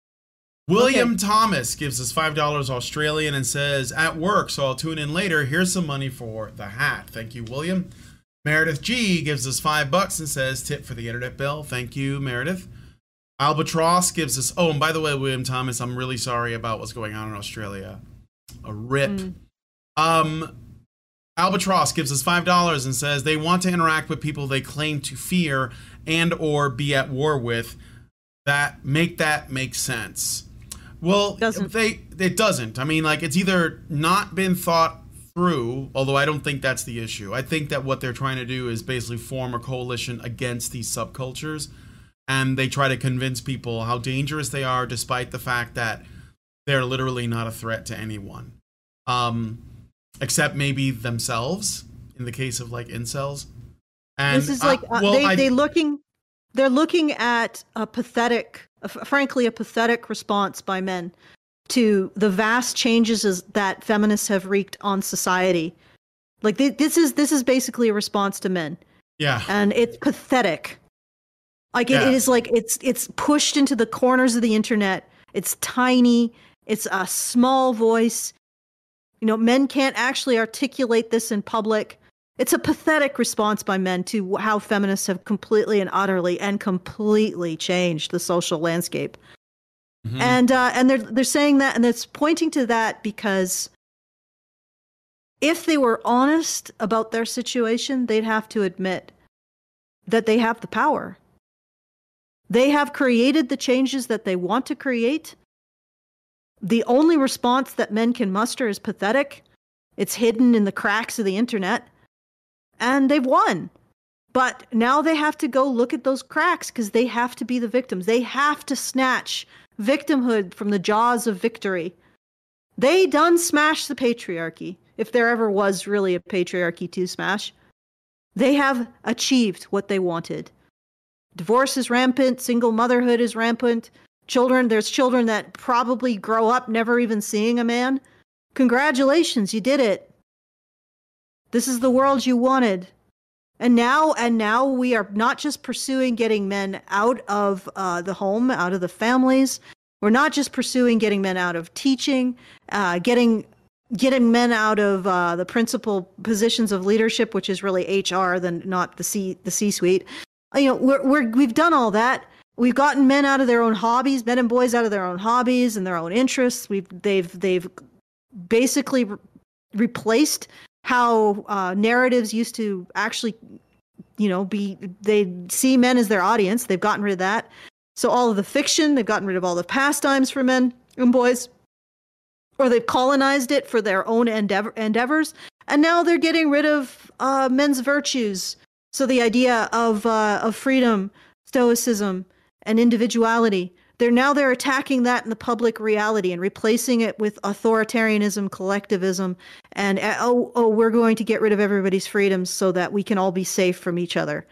William okay. Thomas gives us five dollars Australian and says, "At work, so I'll tune in later. Here's some money for the hat. Thank you, William." Meredith G gives us five bucks and says, "Tip for the internet bill." Thank you, Meredith. Albatross gives us. Oh, and by the way, William Thomas, I'm really sorry about what's going on in Australia. A rip. Mm. Um, Albatross gives us five dollars and says they want to interact with people they claim to fear and or be at war with. That make that make sense. Well, doesn't. they it doesn't. I mean, like it's either not been thought through, although I don't think that's the issue. I think that what they're trying to do is basically form a coalition against these subcultures, and they try to convince people how dangerous they are, despite the fact that they're literally not a threat to anyone, um, except maybe themselves. In the case of like incels, and this is like uh, well, they they looking they're looking at a pathetic frankly, a pathetic response by men to the vast changes that feminists have wreaked on society. Like this is this is basically a response to men. Yeah, and it's pathetic. Like it, yeah. it is like it's it's pushed into the corners of the internet. It's tiny. It's a small voice. You know, men can't actually articulate this in public. It's a pathetic response by men to how feminists have completely and utterly and completely changed the social landscape. Mm-hmm. And uh, and they're they're saying that, and it's pointing to that because if they were honest about their situation, they'd have to admit that they have the power. They have created the changes that they want to create. The only response that men can muster is pathetic. It's hidden in the cracks of the internet and they've won. But now they have to go look at those cracks because they have to be the victims. They have to snatch victimhood from the jaws of victory. They done smash the patriarchy, if there ever was really a patriarchy to smash. They have achieved what they wanted. Divorce is rampant, single motherhood is rampant. Children, there's children that probably grow up never even seeing a man. Congratulations, you did it. This is the world you wanted. And now, and now we are not just pursuing getting men out of uh, the home, out of the families. We're not just pursuing getting men out of teaching, uh, getting getting men out of uh, the principal positions of leadership, which is really HR, than not the C the C suite. You know, we're, we're we've done all that. We've gotten men out of their own hobbies, men and boys out of their own hobbies and their own interests. We've they've they've basically re- replaced how uh, narratives used to actually, you know, be they see men as their audience. They've gotten rid of that. So all of the fiction, they've gotten rid of all the pastimes for men and boys, or they've colonized it for their own endeavor- endeavors, and now they're getting rid of uh, men's virtues. So the idea of uh, of freedom, stoicism, and individuality they're now they're attacking that in the public reality and replacing it with authoritarianism, collectivism, and uh, oh, oh, we're going to get rid of everybody's freedoms so that we can all be safe from each other.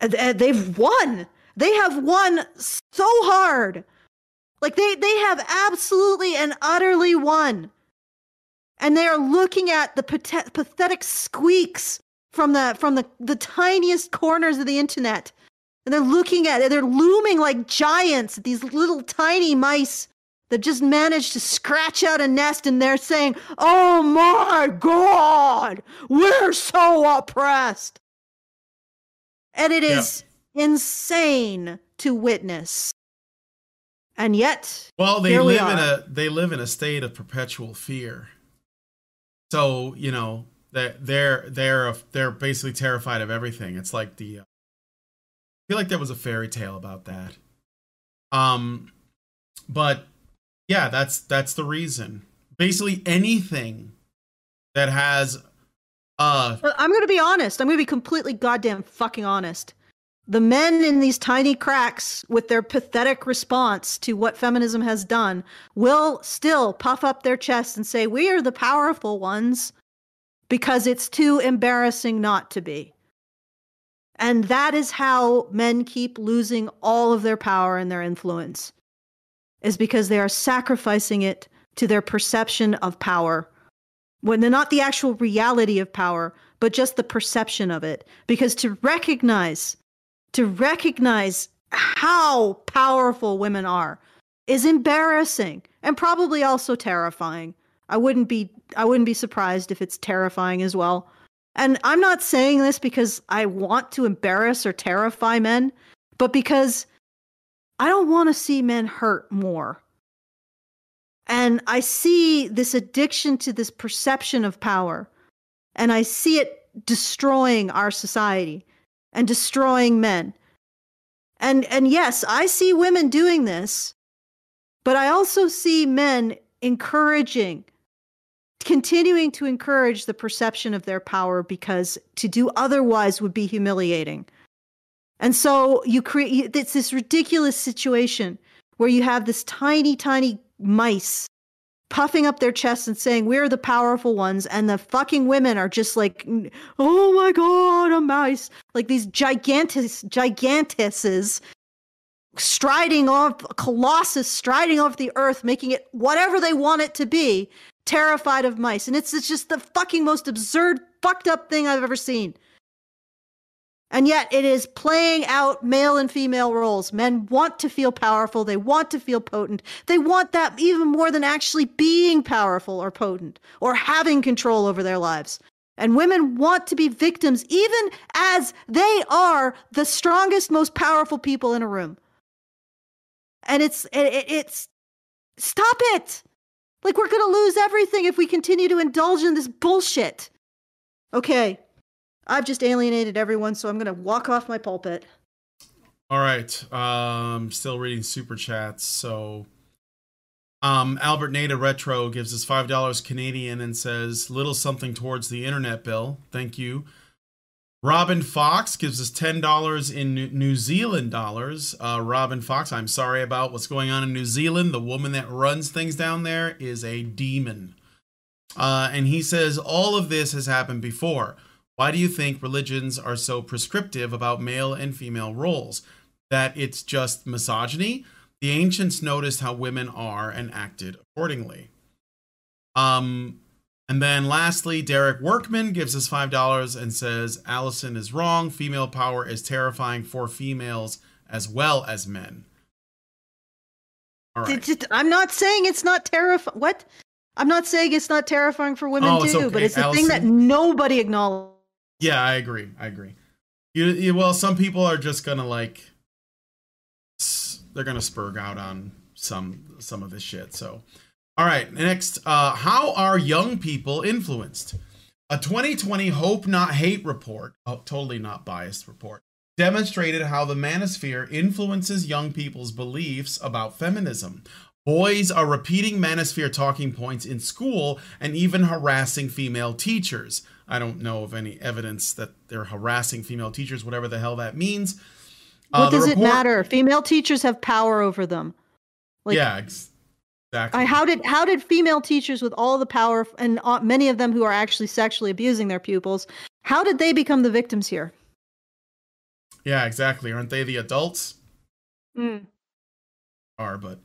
And they've won. They have won so hard. Like they they have absolutely and utterly won. And they are looking at the pathetic squeaks from the from the, the tiniest corners of the internet and they're looking at it. They're looming like giants, these little tiny mice that just managed to scratch out a nest and they're saying, Oh my God, we're so oppressed. And it is yeah. insane to witness. And yet, well, they live we in a they live in a state of perpetual fear. So you know they're they're they're they're basically terrified of everything. It's like the uh, feel like there was a fairy tale about that. Um, but yeah, that's that's the reason. Basically, anything that has. Uh, I'm going to be honest. I'm going to be completely goddamn fucking honest. The men in these tiny cracks, with their pathetic response to what feminism has done, will still puff up their chests and say, "We are the powerful ones," because it's too embarrassing not to be. And that is how men keep losing all of their power and their influence, is because they are sacrificing it to their perception of power. When they're not the actual reality of power, but just the perception of it. Because to recognize, to recognize how powerful women are is embarrassing and probably also terrifying. I wouldn't be I wouldn't be surprised if it's terrifying as well. And I'm not saying this because I want to embarrass or terrify men, but because I don't want to see men hurt more. And I see this addiction to this perception of power, and I see it destroying our society and destroying men. And and yes, I see women doing this, but I also see men encouraging continuing to encourage the perception of their power because to do otherwise would be humiliating. And so you create it's this ridiculous situation where you have this tiny, tiny mice puffing up their chests and saying, We're the powerful ones. And the fucking women are just like, Oh my God, a mice. Like these gigantus, gigantuses striding off, colossus striding off the earth, making it whatever they want it to be terrified of mice. And it's, it's just the fucking most absurd, fucked up thing I've ever seen. And yet it is playing out male and female roles. Men want to feel powerful. They want to feel potent. They want that even more than actually being powerful or potent or having control over their lives. And women want to be victims, even as they are the strongest, most powerful people in a room. And it's, it, it's, stop it. Like, we're going to lose everything if we continue to indulge in this bullshit. Okay. I've just alienated everyone, so I'm going to walk off my pulpit. All right. Um, still reading super chats. So, um, Albert Nada Retro gives us five dollars Canadian and says little something towards the internet bill. Thank you. Robin Fox gives us $10 in New Zealand dollars. Uh, Robin Fox, I'm sorry about what's going on in New Zealand. The woman that runs things down there is a demon. Uh, and he says, All of this has happened before. Why do you think religions are so prescriptive about male and female roles? That it's just misogyny? The ancients noticed how women are and acted accordingly. Um, and then lastly, Derek Workman gives us $5 and says Allison is wrong. Female power is terrifying for females as well as men. All right. I'm not saying it's not terrifying. What? I'm not saying it's not terrifying for women oh, too, okay. but it's the Allison? thing that nobody acknowledges. Yeah, I agree. I agree. You, you, well, some people are just gonna like, they're gonna spurg out on some some of this shit. So, all right, next, uh, how are young people influenced? A 2020 Hope Not Hate report, oh, totally not biased report, demonstrated how the manosphere influences young people's beliefs about feminism. Boys are repeating manosphere talking points in school and even harassing female teachers. I don't know of any evidence that they're harassing female teachers, whatever the hell that means. What uh, does report- it matter? Female teachers have power over them. Like, yeah, ex- Exactly. I, how did how did female teachers with all the power and many of them who are actually sexually abusing their pupils, how did they become the victims here? Yeah, exactly. Aren't they the adults? Mm. Are but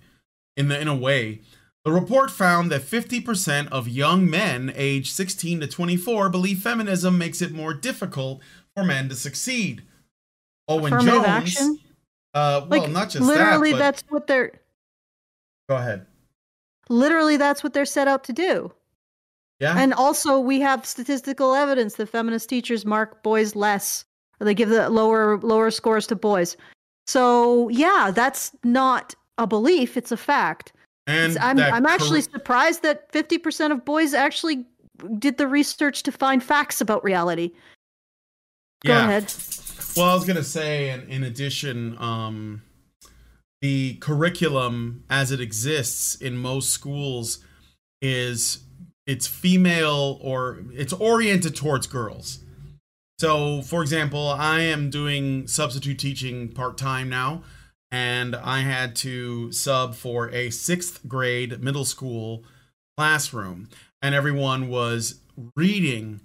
in the in a way, the report found that 50% of young men aged 16 to 24 believe feminism makes it more difficult for men to succeed. Owen Jones. Action? Uh, well, like, not just literally, that, that's what they're. Go ahead. Literally, that's what they're set out to do. Yeah. And also, we have statistical evidence that feminist teachers mark boys less, they give the lower lower scores to boys. So yeah, that's not a belief; it's a fact. And I'm I'm actually surprised that fifty percent of boys actually did the research to find facts about reality. Go yeah. ahead. Well, I was gonna say, in, in addition, um, the curriculum as it exists in most schools is it's female or it's oriented towards girls. So, for example, I am doing substitute teaching part time now, and I had to sub for a sixth grade middle school classroom, and everyone was reading,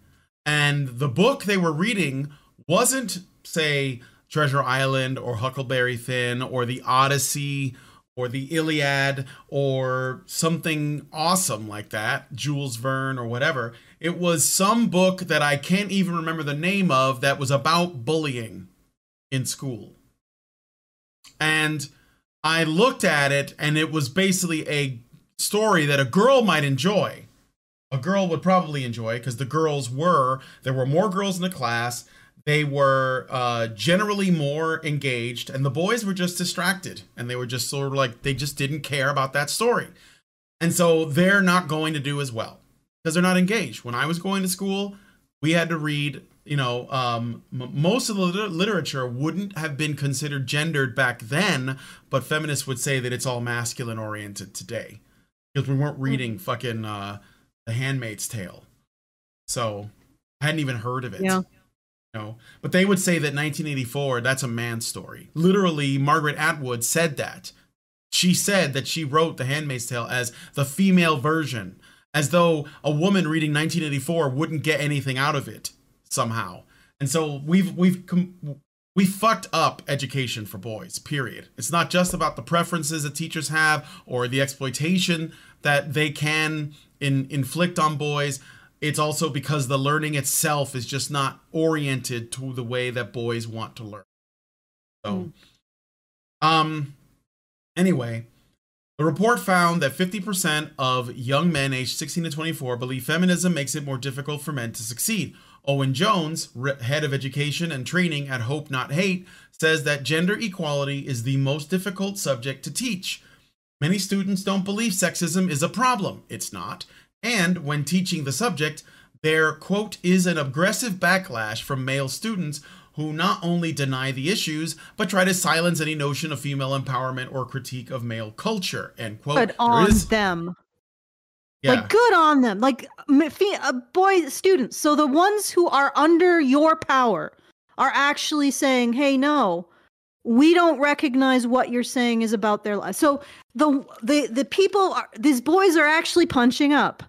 and the book they were reading wasn't say Treasure Island or Huckleberry Finn or the Odyssey or the Iliad or something awesome like that, Jules Verne or whatever. It was some book that I can't even remember the name of that was about bullying in school. And I looked at it and it was basically a story that a girl might enjoy. A girl would probably enjoy because the girls were, there were more girls in the class. They were uh, generally more engaged, and the boys were just distracted. And they were just sort of like, they just didn't care about that story. And so they're not going to do as well because they're not engaged. When I was going to school, we had to read you know, um, m- most of the liter- literature wouldn't have been considered gendered back then, but feminists would say that it's all masculine oriented today because we weren't Hmm. reading fucking uh, The Handmaid's Tale. So I hadn't even heard of it. Yeah. Know? But they would say that 1984, that's a man's story. Literally, Margaret Atwood said that. She said that she wrote The Handmaid's Tale as the female version, as though a woman reading 1984 wouldn't get anything out of it somehow. And so we've we've com- we fucked up education for boys. Period. It's not just about the preferences that teachers have or the exploitation that they can in, inflict on boys. It's also because the learning itself is just not oriented to the way that boys want to learn. So, um, anyway, the report found that 50% of young men aged 16 to 24 believe feminism makes it more difficult for men to succeed. Owen Jones, re- head of education and training at Hope Not Hate, says that gender equality is the most difficult subject to teach. Many students don't believe sexism is a problem. It's not. And when teaching the subject, there, quote, is an aggressive backlash from male students who not only deny the issues, but try to silence any notion of female empowerment or critique of male culture, end quote. Good on is- them. yeah. Like, good on them. Like, uh, boy, students. So the ones who are under your power are actually saying, "Hey, no, we don't recognize what you're saying is about their life." So the the the people, are, these boys are actually punching up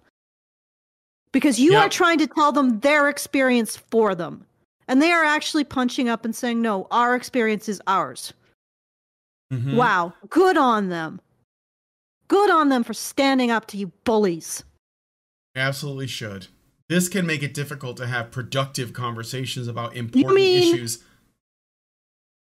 because you are trying to tell them their experience for them, and they are actually punching up and saying, "No, our experience is ours." Mhm. Wow, good on them. Good on them for standing up to you bullies. Absolutely should. This can make it difficult to have productive conversations about important mean- issues.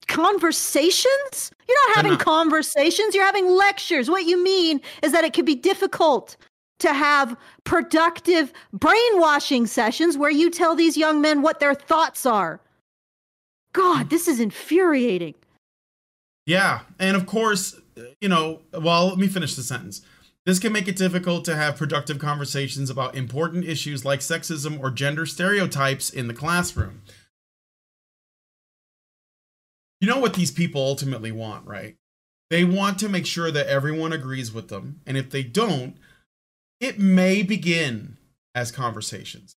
Conversations? You're not having not- conversations, you're having lectures. What you mean is that it can be difficult to have productive brainwashing sessions where you tell these young men what their thoughts are. God, hmm. this is infuriating. Yeah, and of course, you know, well, let me finish the sentence. This can make it difficult to have productive conversations about important issues like sexism or gender stereotypes in the classroom. You know what these people ultimately want, right? They want to make sure that everyone agrees with them, and if they don't, it may begin as conversations.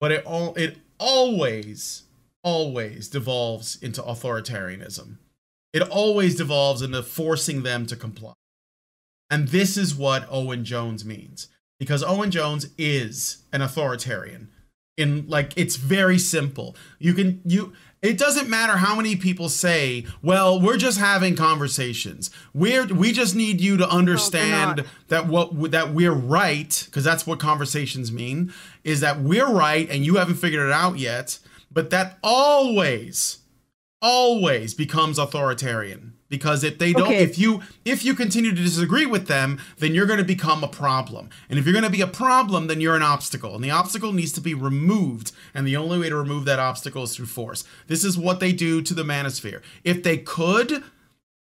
But it all it always always devolves into authoritarianism it always devolves into forcing them to comply. And this is what Owen Jones means. Because Owen Jones is an authoritarian. In like it's very simple. You can you it doesn't matter how many people say, "Well, we're just having conversations. We're we just need you to understand not. that what that we're right because that's what conversations mean is that we're right and you haven't figured it out yet." But that always always becomes authoritarian because if they don't Okay. if you if you continue to disagree with them then you're going to become a problem and if you're going to be a problem then you're an obstacle and the obstacle needs to be removed and the only way to remove that obstacle is through force this is what they do to the manosphere if they could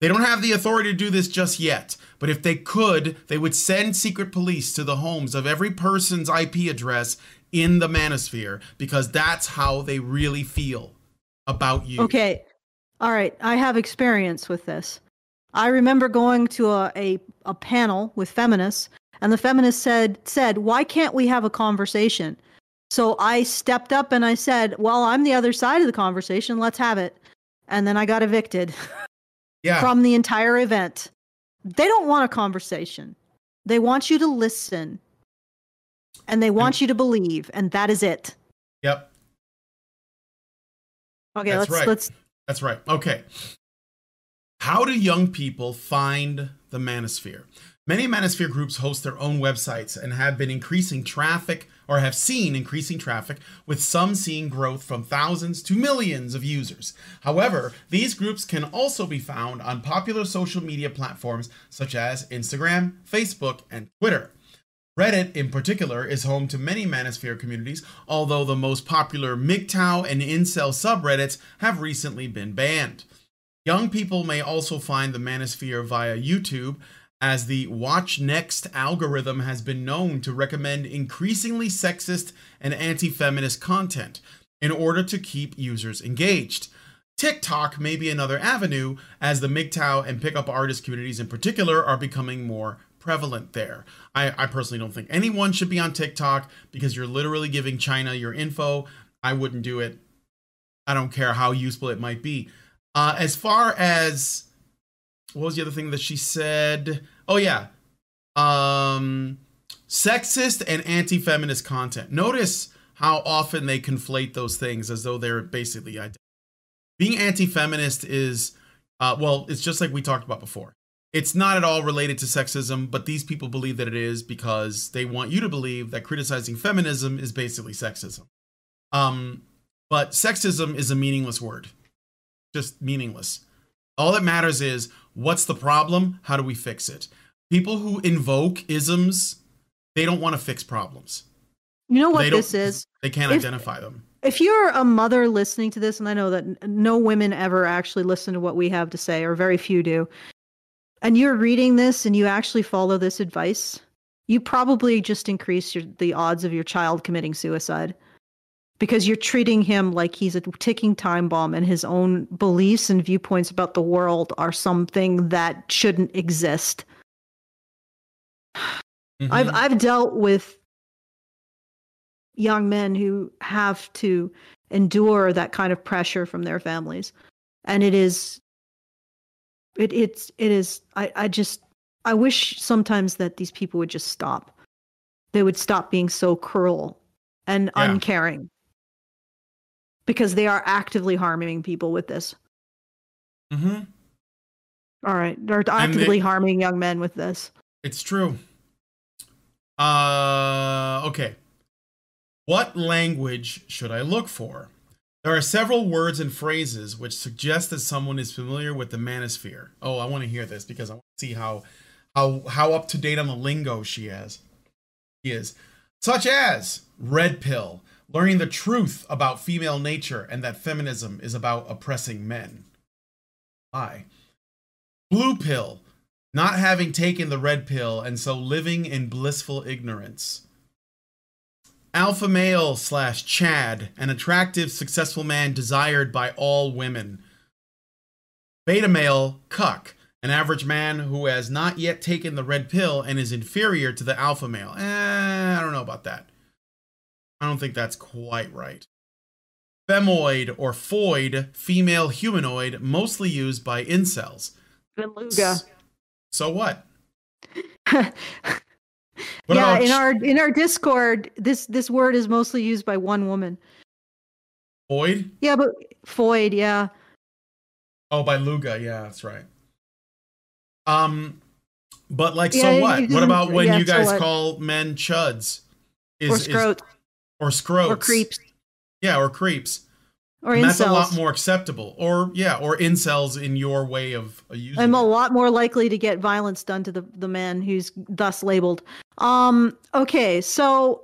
they don't have the authority to do this just yet, but if they could, they would send secret police to the homes of every person's IP address in the manosphere because that's how they really feel about you. Okay. All right. I have experience with this. I remember going to a, a, a panel with feminists, and the feminist said said, Why can't we have a conversation? So I stepped up and I said, Well, I'm the other side of the conversation. Let's have it. And then I got evicted Yeah. from the entire event. They don't want a conversation. They want you to listen. And they want you to believe, and that is it. Yep. Okay, That's let's right. let's That's right. Okay. How do young people find the manosphere? Many manosphere groups host their own websites and have been increasing traffic or have seen increasing traffic, with some seeing growth from thousands to millions of users. However, these groups can also be found on popular social media platforms such as Instagram, Facebook, and Twitter. Reddit, in particular, is home to many manosphere communities, although the most popular MGTOW and Incel subreddits have recently been banned. Young people may also find the manosphere via YouTube, as the Watch Next algorithm has been known to recommend increasingly sexist and anti feminist content in order to keep users engaged. TikTok may be another avenue, as the MGTOW and pickup artist communities in particular are becoming more prevalent there. I, I personally don't think anyone should be on TikTok because you're literally giving China your info. I wouldn't do it. I don't care how useful it might be. Uh, as far as what was the other thing that she said? Oh yeah, um, sexist and anti-feminist content. Notice how often they conflate those things as though they're basically identical. Being anti-feminist is, uh, well, it's just like we talked about before. It's not at all related to sexism, but these people believe that it is because they want you to believe that criticizing feminism is basically sexism. Um, but sexism is a meaningless word, just meaningless. All that matters is what's the problem? How do we fix it? People who invoke isms, they don't want to fix problems. You know what this is? They can't If- identify them. If you're a mother listening to this, and I know that no women ever actually listen to what we have to say, or very few do, and you're reading this and you actually follow this advice, you probably just increase your, the odds of your child committing suicide because you're treating him like he's a ticking time bomb and his own beliefs and viewpoints about the world are something that shouldn't exist. I've Mhm. I've dealt with young men who have to endure that kind of pressure from their families, and it is it it's it is I I just I wish sometimes that these people would just stop. They would stop being so cruel and Yeah. uncaring because they are actively harming people with this. Mm-hmm. All right, they're they- actively harming young men with this. It's true. Uh, okay. What language should I look for? There are several words and phrases which suggest that someone is familiar with the manosphere. Oh, I want to hear this because I want to see how how how up to date on the lingo she. She is such as red pill, learning the truth about female nature and that feminism is about oppressing men. I. Blue pill, not having taken the red pill and so living in blissful ignorance. Alpha male slash Chad, an attractive, successful man desired by all women. Beta male, Cuck, an average man who has not yet taken the red pill and is inferior to the alpha male. Eh, I don't know about that. I don't think that's quite right. Femoid or foid, female humanoid, mostly used by incels. Beluga. So what? yeah, about in our in our Discord, this this word is mostly used by one woman. Void? Yeah, but Foyd, yeah. Oh, by Luga. Yeah, that's right. Um, but like, Yeah, so what? What about when yeah, you guys what? call men chuds? Is, or is- or scrotes or creeps, Yeah, or creeps. Or And that's a lot more acceptable. Or yeah, or incels in your way of uh, using. I'm a lot more likely to get violence done to the, the man who's thus labeled. Um, okay, so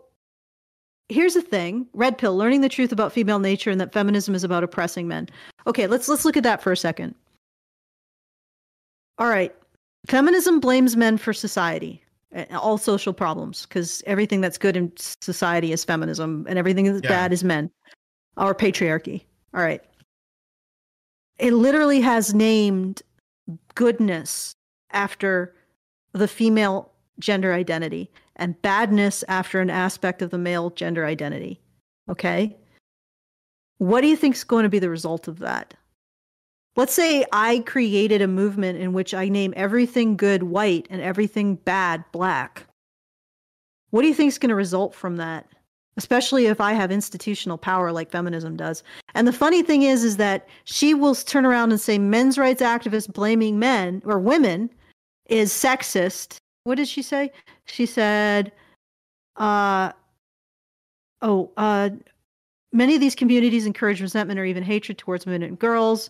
here's the thing. Red pill, learning the truth about female nature and that feminism is about oppressing men. Okay, let's let's look at that for a second. All right. Feminism blames men for society, all social problems, because everything that's good in society is feminism and everything that's Yeah. bad is men or patriarchy. All right. It literally has named goodness after the female gender identity and badness after an aspect of the male gender identity. Okay? What do you think is going to be the result of that? Let's say I created a movement in which I name everything good white and everything bad black. What do you think is going to result from that? Especially if I have institutional power like feminism does. And the funny thing is, is that she will turn around and say men's rights activists blaming men or women is sexist. What did she say? She said, uh, oh, uh, many of these communities encourage resentment or even hatred towards women and girls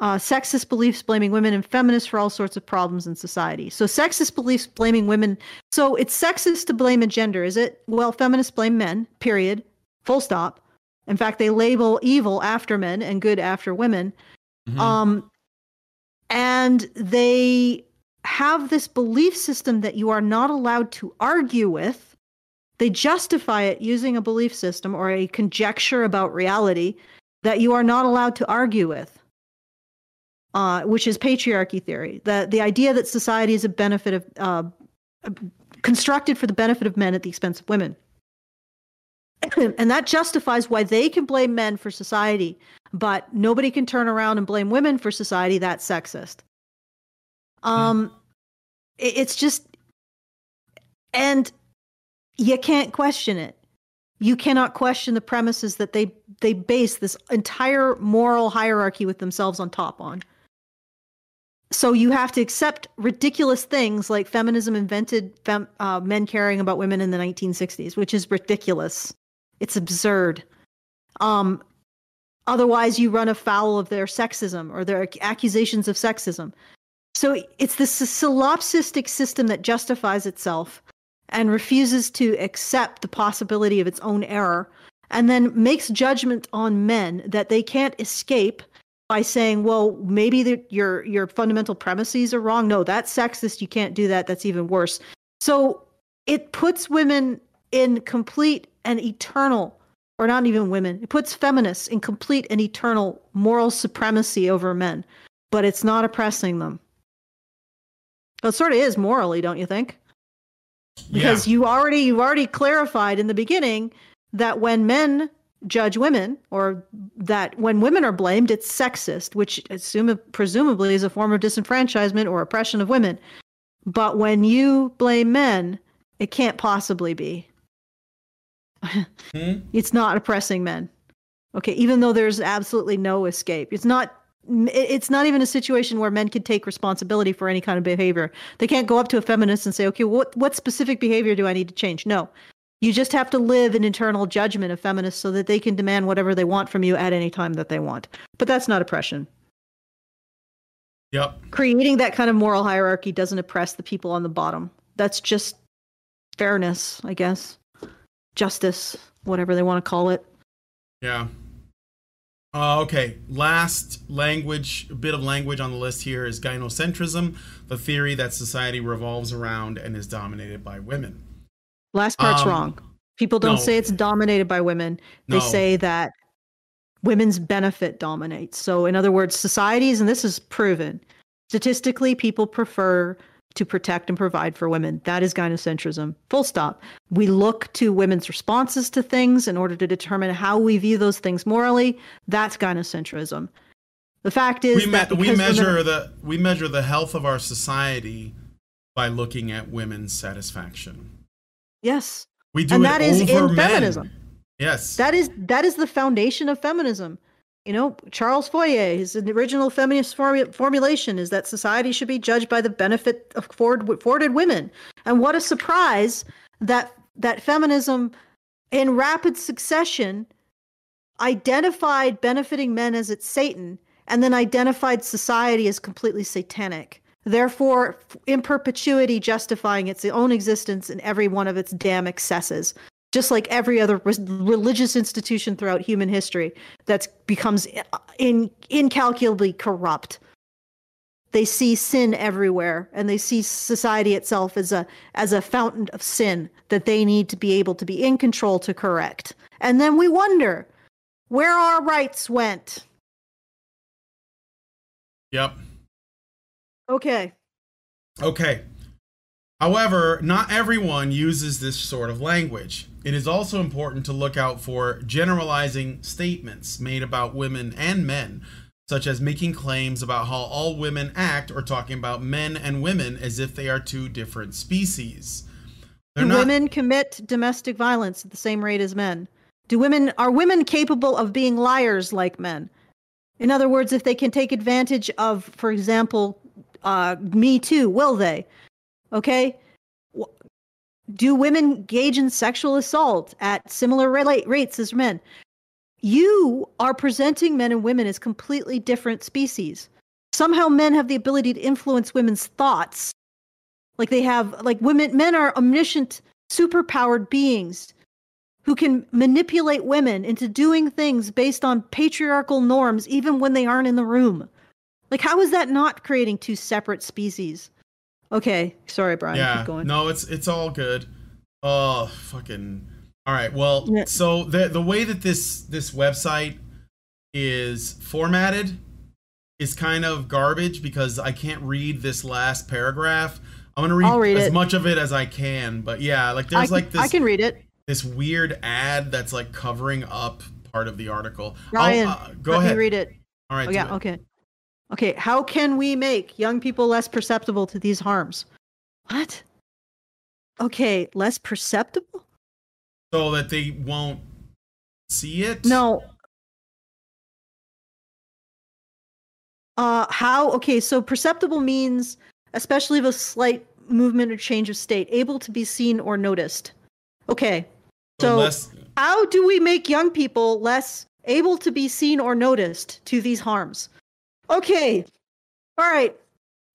uh, sexist beliefs blaming women and feminists for all sorts of problems in society. So, sexist beliefs blaming women. So, it's sexist to blame a gender, is it? Well, feminists blame men, period. Full stop. In fact, they label evil after men and good after women. Mm-hmm. Um, and they have this belief system that you are not allowed to argue with. They justify it using a belief system or a conjecture about reality that you are not allowed to argue with uh, which is patriarchy theory. The the idea that society is a benefit of uh, constructed for the benefit of men at the expense of women. and that justifies why they can blame men for society, but nobody can turn around and blame women for society. That's sexist. Um, it, it's just, and you can't question it. You cannot question the premises that they they base this entire moral hierarchy with themselves on top on so you have to accept ridiculous things like feminism invented fem, uh, men caring about women in the 1960s, which is ridiculous. It's absurd. Um, otherwise, you run afoul of their sexism or their accusations of sexism. So it's this solipsistic system that justifies itself and refuses to accept the possibility of its own error and then makes judgment on men that they can't escape by saying, well, maybe the, your your fundamental premises are wrong. No, that's sexist. You can't do that. That's even worse. So it puts women in complete and eternal, or not even women. It puts feminists in complete and eternal moral supremacy over men, but it's not oppressing them. Well, it sort of is morally, don't you think? Because yeah. you already you already clarified in the beginning that when men judge women or that when women are blamed it's sexist which assume, presumably is a form of disenfranchisement or oppression of women but when you blame men it can't possibly be hmm? it's not oppressing men okay even though there's absolutely no escape it's not it's not even a situation where men can take responsibility for any kind of behavior. They can't go up to a feminist and say, "Okay, what what specific behavior do I need to change?" No, you just have to live in internal judgment of feminists so that they can demand whatever they want from you at any time that they want. But that's not oppression. Yep. Creating that kind of moral hierarchy doesn't oppress the people on the bottom. That's just fairness, I guess. Justice, whatever they want to call it. Yeah. Uh, okay, last language, bit of language on the list here is gynocentrism, the theory that society revolves around and is dominated by women. Last part's um, wrong. People don't no. say it's dominated by women. They no. say that women's benefit dominates. So, in other words, societies, and this is proven, statistically, people prefer to protect and provide for women. That is gynocentrism. Full stop. We look to women's responses to things in order to determine how we view those things morally. That's gynocentrism. The fact is we, me- that we measure women- the we measure the health of our society by looking at women's satisfaction. Yes. We do and that is in men. feminism. Yes. That is that is the foundation of feminism. You know, Charles Fourier, his original feminist formu- formulation is that society should be judged by the benefit afforded women. And what a surprise that that feminism in rapid succession identified benefiting men as its Satan and then identified society as completely satanic therefore in perpetuity justifying its own existence in every one of its damn excesses just like every other re- religious institution throughout human history that becomes uh, in, incalculably corrupt. They see sin everywhere and they see society itself as a as a fountain of sin that they need to be able to be in control to correct. And then we wonder where our rights went. Yep Okay. Okay. However, not everyone uses this sort of language. It is also important to look out for generalizing statements made about women and men, such as making claims about how all women act or talking about men and women as if they are two different species. They're Do not- women commit domestic violence at the same rate as men? Do women are women capable of being liars like men? In other words, if they can take advantage of, for example, uh, Me Too, will they? Okay. Do women engage in sexual assault at similar rates as men? You are presenting men and women as completely different species. Somehow, men have the ability to influence women's thoughts like they have like women men are omniscient superpowered beings who can manipulate women into doing things based on patriarchal norms even when they aren't in the room like how is that not creating two separate species okay sorry brian yeah. keep going No, it's it's all good. Oh, fucking. All right. Well, Yeah. so the the way that this this website is formatted is kind of garbage because I can't read this last paragraph. I'm gonna read, read as it. much of it as I can, but yeah, like there's can, like this I can read it this weird ad that's like covering up part of the article. I'll, uh, go ahead. read it All right. oh yeah it. okay okay how can we make young people less perceptible to these harms what okay less perceptible So that they won't see it. No. Uh how okay, so perceptible means especially of a slight movement or change of state, able to be seen or noticed. Okay. So less, how do we make young people less able to be seen or noticed to these harms? Okay. All right.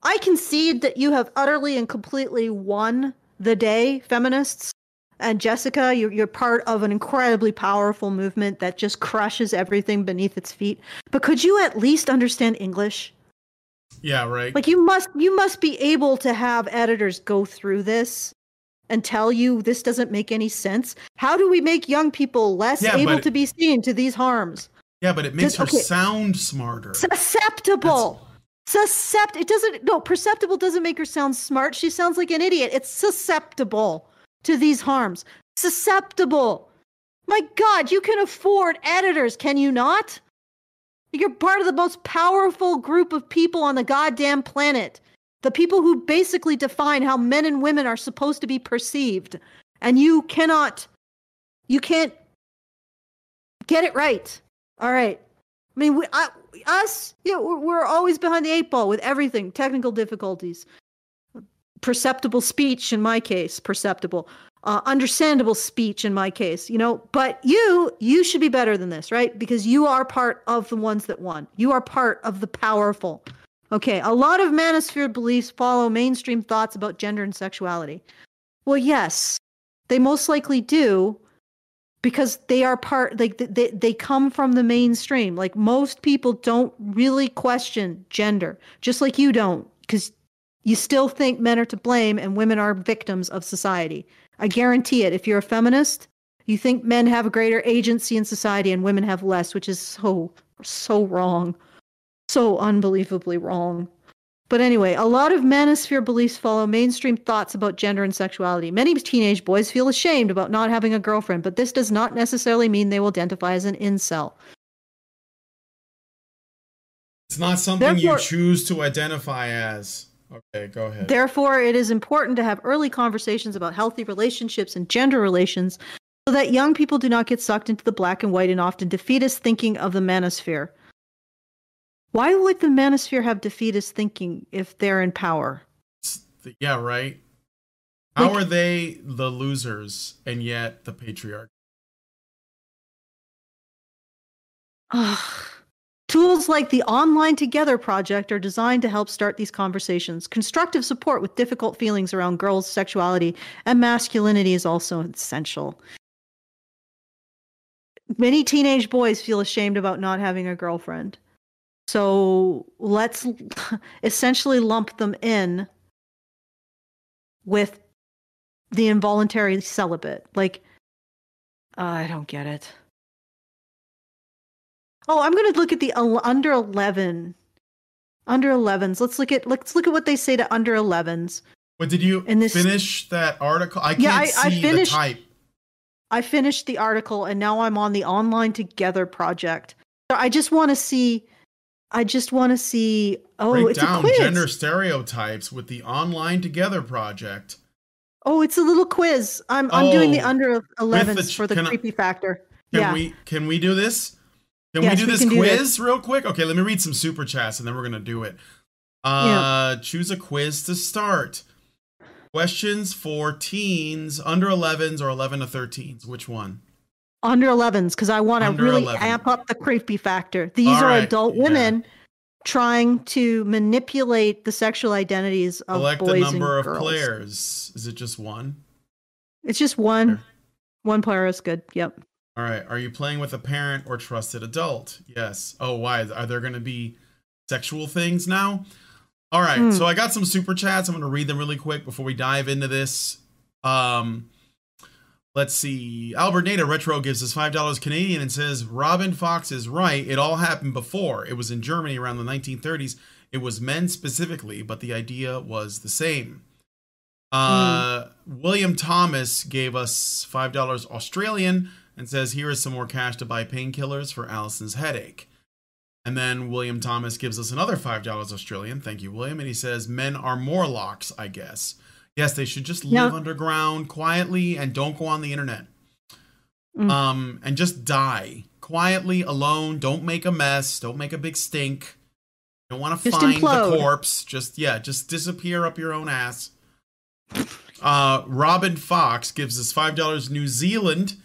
I concede that you have utterly and completely won the day, feminists. And Jessica, you're, you're part of an incredibly powerful movement that just crushes everything beneath its feet. But could you at least understand English? yeah, right. Like you must you must be able to have editors go through this and tell you this doesn't make any sense. How do we make young people less Yeah, able to be seen to these harms? Yeah, but it makes Just- her okay. sound smarter. Susceptible. Suscept it doesn't no, perceptible doesn't make her sound smart. She sounds like an idiot. It's susceptible to these harms. Susceptible. My god, you can afford editors, can you not? You're part of the most powerful group of people on the goddamn planet. The people who basically define how men and women are supposed to be perceived. And you cannot, you can't get it right. All right. I mean, we, I, us, yeah, we're, we're always behind the eight ball with everything, technical difficulties, perceptible speech in my case, perceptible, uh, understandable speech in my case, you know. But you, you should be better than this, right? Because you are part of the ones that won. You are part of the powerful. Okay, a lot of manosphere beliefs follow mainstream thoughts about gender and sexuality. Well, yes, they most likely do because they are part like th- they, they come from the mainstream. Like most people don't really question gender just like you don't because you still think men are to blame and women are victims of society. I guarantee it. If you're a feminist you think men have a greater agency in society and women have less which is so so wrong. So unbelievably wrong but anyway, a lot of manosphere beliefs follow mainstream thoughts about gender and sexuality. Many teenage boys feel ashamed about not having a girlfriend, but this does not necessarily mean they will identify as an incel. It's not something Therefore- you choose to identify as. Okay, go ahead. Therefore, it is important to have early conversations about healthy relationships and gender relations so that young people do not get sucked into the black and white and often defeatist thinking of the manosphere. Why would the manosphere have defeatist thinking if they're in power? yeah, right. How Like- are they the losers and yet the patriarch? Ugh. Tools like the Online Together project are designed to help start these conversations. Constructive support with difficult feelings around girls' sexuality and masculinity is also essential. Many teenage boys feel ashamed about not having a girlfriend. So let's essentially lump them in with the involuntary celibate. Like, uh, I don't get it. Oh, I'm going to look at the under 11. Under 11s. Let's look at let's look at what they say to under 11s. But did you this- finish that article? I can't Yeah, I- see I the finished- type. I finished the article and now I'm on the Online Together project. So I just want to see I just want to see oh, Break it's a down quiz. gender stereotypes with the Online Together project. Oh, it's a little quiz. I'm I'm doing the Oh, under 11s the for the can I- creepy factor. Can yeah. we can we do this? Can Yes, we do we this can do quiz this. real quick? Okay, let me read some super chats and then we're gonna do it. Uh choose a quiz to start. Questions for teens under 11s or 11 to 13s. Which one? Under 11s because I want to really 11. amp up the creepy factor. These All are right, adult yeah. women trying to manipulate the sexual identities of Select boys the number and of girls. players. Is it just one? It's just one. Sure. One player is good. Yep. All right. Are you playing with a parent or trusted adult? Yes. Oh, why? Are there going to be sexual things now? All right. Hmm. So I got some super chats. I'm going to read them really quick before we dive into this. Um, let's see. Albert Nada Retro gives us five dollars Canadian and says Robin Fox is right. It all happened before. It was in Germany around the 1930s. It was men specifically, but the idea was the same. Uh, William Thomas gave us five dollars Australian and says, "Here is some more cash to buy painkillers for Allison's headache." And then William Thomas gives us another five dollars Australian. Thank you, William. And he says, "Men are Morlocks, I guess. Yes, they should just live underground quietly and don't go on the internet. Mm. Um, and just die quietly, alone. Don't make a mess. Don't make a big stink. Don't want to find implode. the corpse. Just yeah, just disappear up your own ass." Uh, Robin Fox gives us five dollars New Zealand.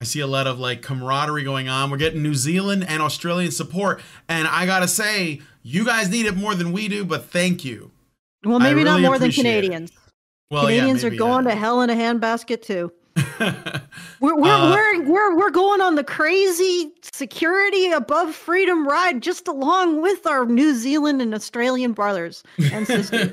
I see a lot of like camaraderie going on. We're getting New Zealand and Australian support, and I gotta say, you guys need it more than we do. But thank you. Well, maybe not more than Canadians. it. Canadians. Well, Canadians yeah, are going to hell in a handbasket too. We're we're, Uh, we're we're we're going on the crazy security above freedom ride just along with our New Zealand and Australian brothers and sisters.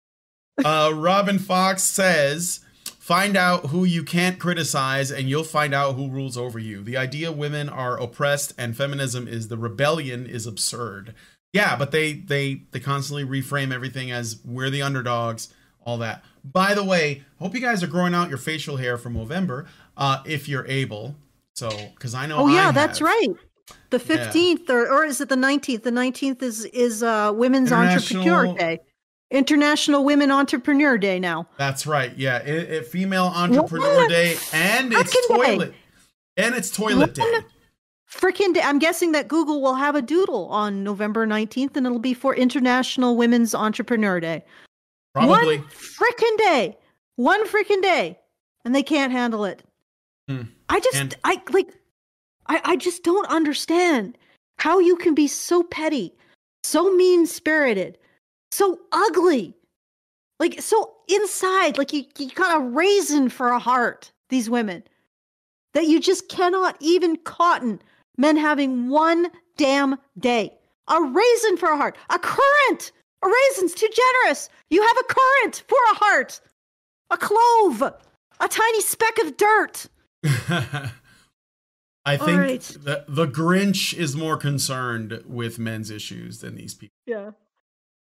uh, Robin Fox says, "Find out who you can't criticize, and you'll find out who rules over you. The idea women are oppressed and feminism is the rebellion is absurd. Yeah, but they they they constantly reframe everything as we're the underdogs, all that. By the way, hope you guys are growing out your facial hair for November, uh, if you're able. So, because I know. oh yeah, that's right. The Yeah. fifteenth, or or is it the nineteenth? The nineteenth is is uh, Women's Entrepreneur Day, International Women Entrepreneur Day. Now, That's right. Yeah, it, it Female Entrepreneur What? Day, and it's Frickin' day. toilet, and it's toilet day. One freaking day! I'm guessing that Google will have a doodle on November nineteenth, and it'll be for International Women's Entrepreneur Day. Probably. One freaking day. One freaking day. And they can't handle it. Hmm. I just And- I like I, I just don't understand how you can be so petty, so mean spirited, so ugly. Like so inside, like you, you got a raisin for a heart, these women. That you just cannot even cotton men having one damn day. A raisin for a heart. A currant. A raisin's too generous. You have a currant for a heart. A clove. A tiny speck of dirt. I think right. the the Grinch is more concerned with men's issues than these people. Yeah.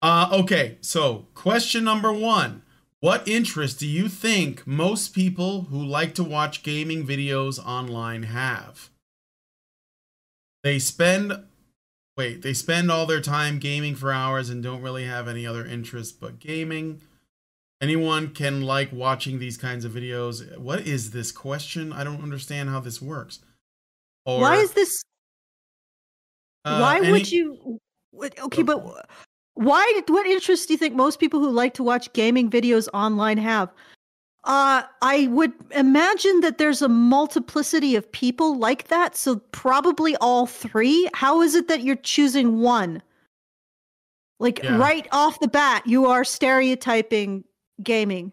Uh, okay, so question number one. What interest do you think most people who like to watch gaming videos online have? They spend wait, they spend all their time gaming for hours and don't really have any other interest but gaming. Anyone can like watching these kinds of videos. What is this question? I don't understand how this works. Or why is this uh, why any- would you okay but why what interest do you think most people who like to watch gaming videos online have uh i would imagine that there's a multiplicity of people like that so probably all three how is it that you're choosing one like Yeah. right off the bat you are stereotyping gaming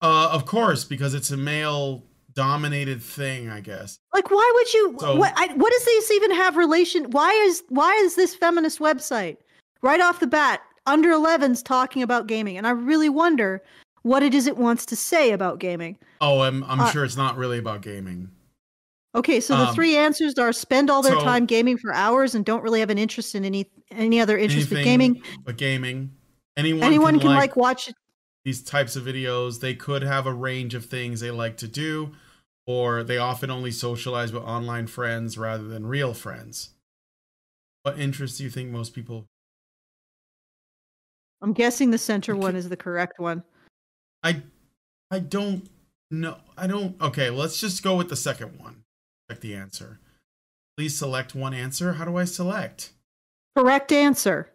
Uh, of course, because it's a male dominated thing, I guess. like why would you So- what I, what does this even have relation why is why is this feminist website right off the bat under 11s talking about gaming and i really wonder what it is it wants to say about gaming Oh, I'm I'm Uh, sure it's not really about gaming. okay so the Um, three answers are spend all their so- time gaming for hours and don't really have an interest in any any other interest Anything gaming but gaming. Anyone, anyone can, can like, like watch these types of videos. They could have a range of things they like to do, or they often only socialize with online friends rather than real friends. What interests do you think most people? i'm guessing the center one is the correct one I I don't know. I don't. Okay, let's just go with the second one. Check the answer. Please select one answer. How do I select? Correct answer.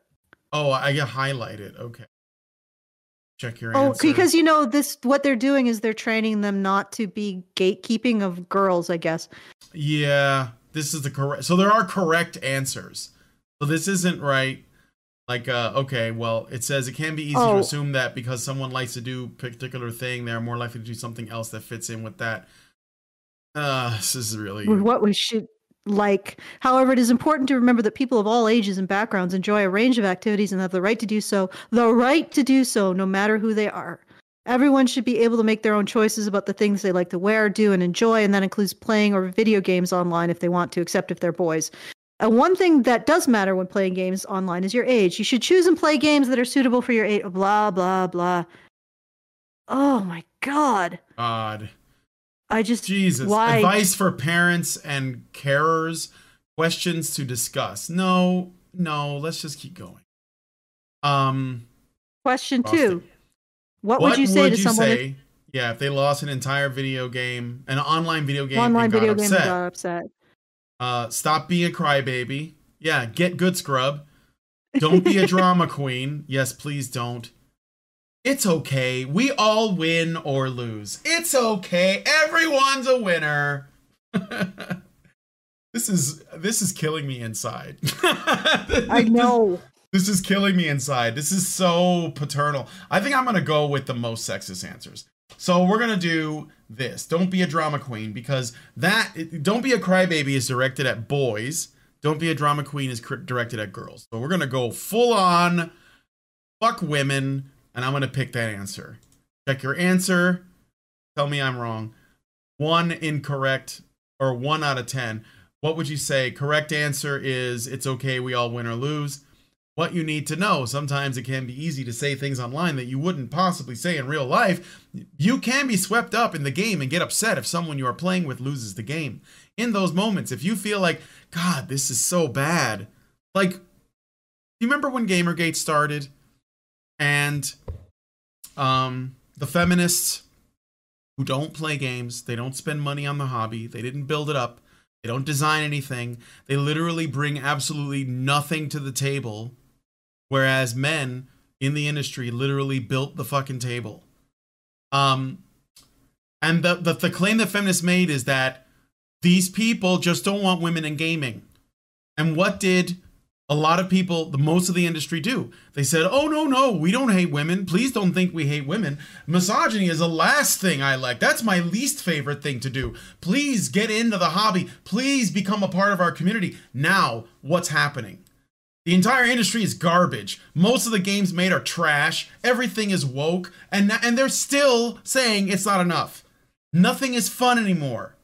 Oh, I get highlighted. Okay. Check your answer. Oh, answer. because you know this. What they're doing is they're training them not to be gatekeeping of girls. I guess. Yeah, this is the correct. So there are correct answers. So this isn't right. Like, uh, okay, well, it says it can be easy to Oh. assume that because someone likes to do a particular thing, they're more likely to do something else that fits in with that. Uh, this is really. what we should like. However, it is important to remember that people of all ages and backgrounds enjoy a range of activities and have the right to do so, the right to do so, no matter who they are. Everyone should be able to make their own choices about the things they like to wear, do, and enjoy, and that includes playing or video games online if they want to, except if they're boys. And one thing that does matter when playing games online is your age. You should choose and play games that are suitable for your age. Blah, blah, blah. Oh my God. God. I just. Jesus. Why? Advice for parents and carers. Questions to discuss. No, no, let's just keep going. Um, Question two. What, would you say to someone if yeah, if they lost an entire video game, an online video game, online and got video game upset, got upset? Uh, stop being a crybaby. Yeah, get good scrub. Don't be a drama queen. Yes, please don't. It's okay. We all win or lose. It's okay. Everyone's a winner. this is this is killing me inside. I know. This is killing me inside. This is so paternal. I think I'm going to go with the most sexist answers. So we're going to do this. Don't be a drama queen because that don't be a crybaby is directed at boys. Don't be a drama queen is directed at girls. So we're going to go full on fuck women and I'm going to pick that answer. Check your answer. Tell me I'm wrong. One incorrect or 1 out of 10. What would you say? Correct answer is it's okay we all win or lose what you need to know. Sometimes it can be easy to say things online that you wouldn't possibly say in real life. You can be swept up in the game and get upset if someone you are playing with loses the game. In those moments, if you feel like, God, this is so bad, like, you remember when Gamergate started and um, the feminists who don't play games, they don't spend money on the hobby, they didn't build it up, they don't design anything, they literally bring absolutely nothing to the table whereas men in the industry literally built the fucking table. Um, and the, the the claim that feminists made is that these people just don't want women in gaming. And what did a lot of people, the most of the industry, do? They said, "Oh no, no, we don't hate women. Please don't think we hate women. Misogyny is the last thing I like. That's my least favorite thing to do. Please get into the hobby. Please become a part of our community." Now, what's happening? The entire industry is garbage. Most of the games made are trash. Everything is woke, and and they're still saying it's not enough. Nothing is fun anymore.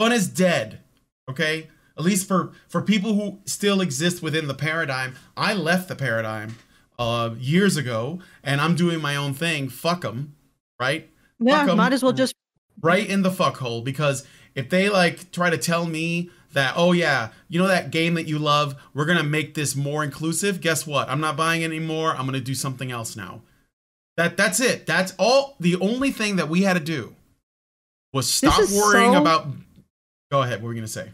Fun is dead. Okay? At least for for people who still exist within the paradigm. I left the paradigm uh years ago and I'm doing my own thing. Fuck them, right? Yeah, might as well just right in the fuck hole because if they like try to tell me that oh yeah you know that game that you love we're gonna make this more inclusive guess what i'm not buying anymore i'm gonna do something else now that that's it that's all the only thing that we had to do was stop worrying so- about go ahead what were you gonna say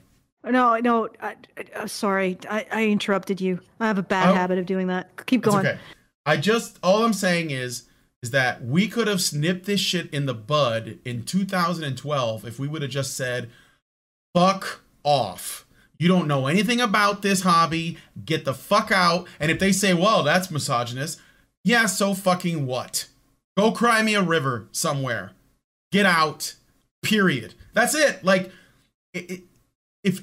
no, no. I, I, sorry, I, I interrupted you. I have a bad Oh. habit of doing that. Keep going. okay i just all i'm saying is is that we could have snipped this shit in the bud in 2012 if we would have just said fuck off. You don't know anything about this hobby. Get the fuck out. And if they say, well, that's misogynist, yeah, so fucking what? Go cry me a river somewhere. Get out. Period. That's it. Like, if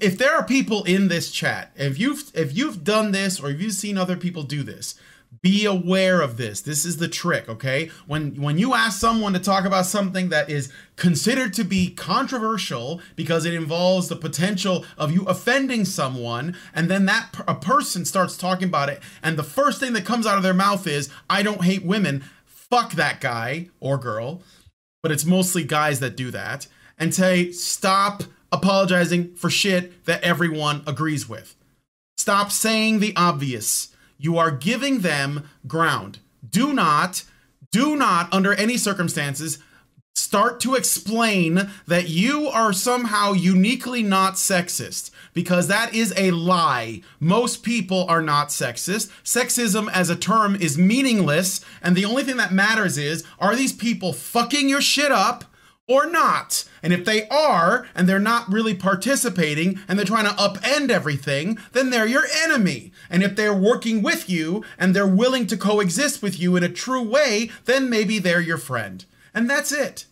if there are people in this chat, if you've if you've done this or if you've seen other people do this, be aware of this. This is the trick, okay? When when you ask someone to talk about something that is considered to be controversial because it involves the potential of you offending someone and then that a person starts talking about it and the first thing that comes out of their mouth is I don't hate women. Fuck that guy or girl. But it's mostly guys that do that and say stop apologizing for shit that everyone agrees with. Stop saying the obvious. You are giving them ground. Do not, do not, under any circumstances, start to explain that you are somehow uniquely not sexist because that is a lie. Most people are not sexist. Sexism as a term is meaningless, and the only thing that matters is are these people fucking your shit up? Or not. And if they are, and they're not really participating, and they're trying to upend everything, then they're your enemy. And if they're working with you, and they're willing to coexist with you in a true way, then maybe they're your friend. And that's it.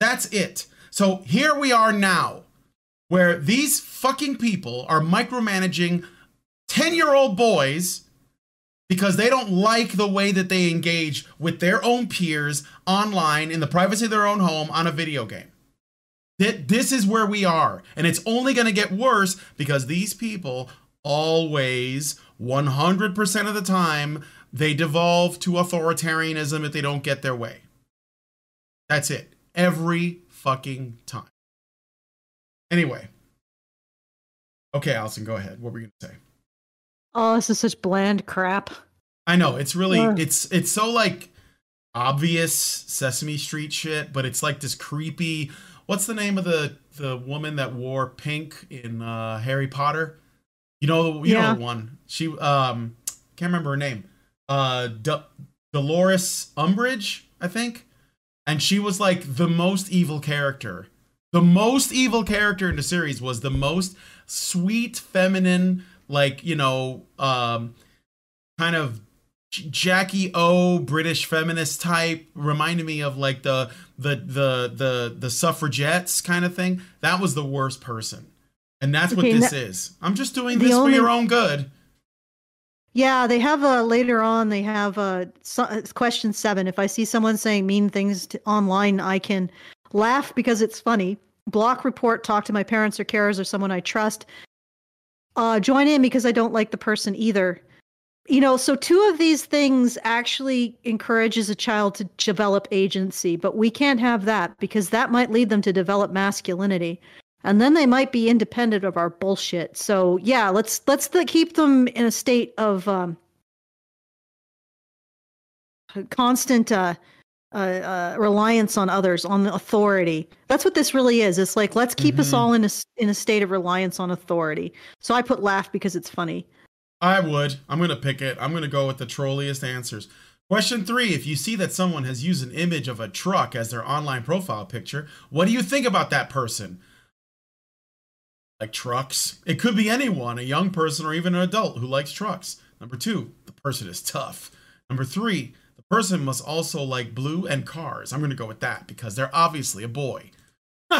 That's it. So here we are now, where these fucking people are micromanaging 10 year old boys because they don't like the way that they engage with their own peers online in the privacy of their own home on a video game. This is where we are. And it's only going to get worse because these people always, 100% of the time, they devolve to authoritarianism if they don't get their way. That's it. Every fucking time. Anyway. Okay, Allison, go ahead. What were you going to say? Oh, this is such bland crap. I know. It's really Ugh. it's it's so like obvious Sesame Street shit, but it's like this creepy what's the name of the the woman that wore pink in uh Harry Potter? You know you yeah. know the one. She um can't remember her name. Uh D- Dolores Umbridge, I think and she was like the most evil character. The most evil character in the series was the most sweet, feminine, like you know, um, kind of Jackie O British feminist type reminded me of like the the the the the suffragettes kind of thing. That was the worst person. And that's okay, what this is. I'm just doing this only, for your own good. Yeah, they have a later on. They have a so, question seven. If I see someone saying mean things to, online, I can laugh because it's funny. Block, report, talk to my parents or carers or someone I trust. Uh, join in because I don't like the person either. You know, so two of these things actually encourages a child to develop agency, but we can't have that because that might lead them to develop masculinity and then they might be independent of our bullshit. So yeah, let's let's keep them in a state of um, constant uh, uh, uh, reliance on others, on the authority. That's what this really is. It's like let's keep mm-hmm. us all in a in a state of reliance on authority. So I put laugh because it's funny. I would. I'm gonna pick it. I'm gonna go with the trolliest answers. Question three If you see that someone has used an image of a truck as their online profile picture, what do you think about that person? like trucks. It could be anyone, a young person or even an adult who likes trucks. Number two, the person is tough. Number three, person must also like blue and cars. I'm going to go with that because they're obviously a boy.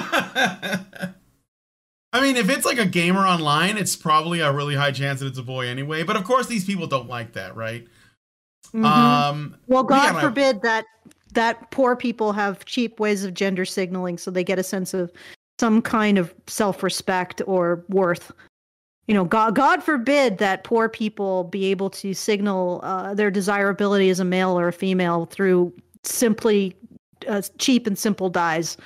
I mean, if it's like a gamer online, it's probably a really high chance that it's a boy anyway. But of course, these people don't like that, right? Mm-hmm. Um, well, God forbid that that poor people have cheap ways of gender signaling, so they get a sense of some kind of self-respect or worth you know god god forbid that poor people be able to signal uh, their desirability as a male or a female through simply uh, cheap and simple dyes.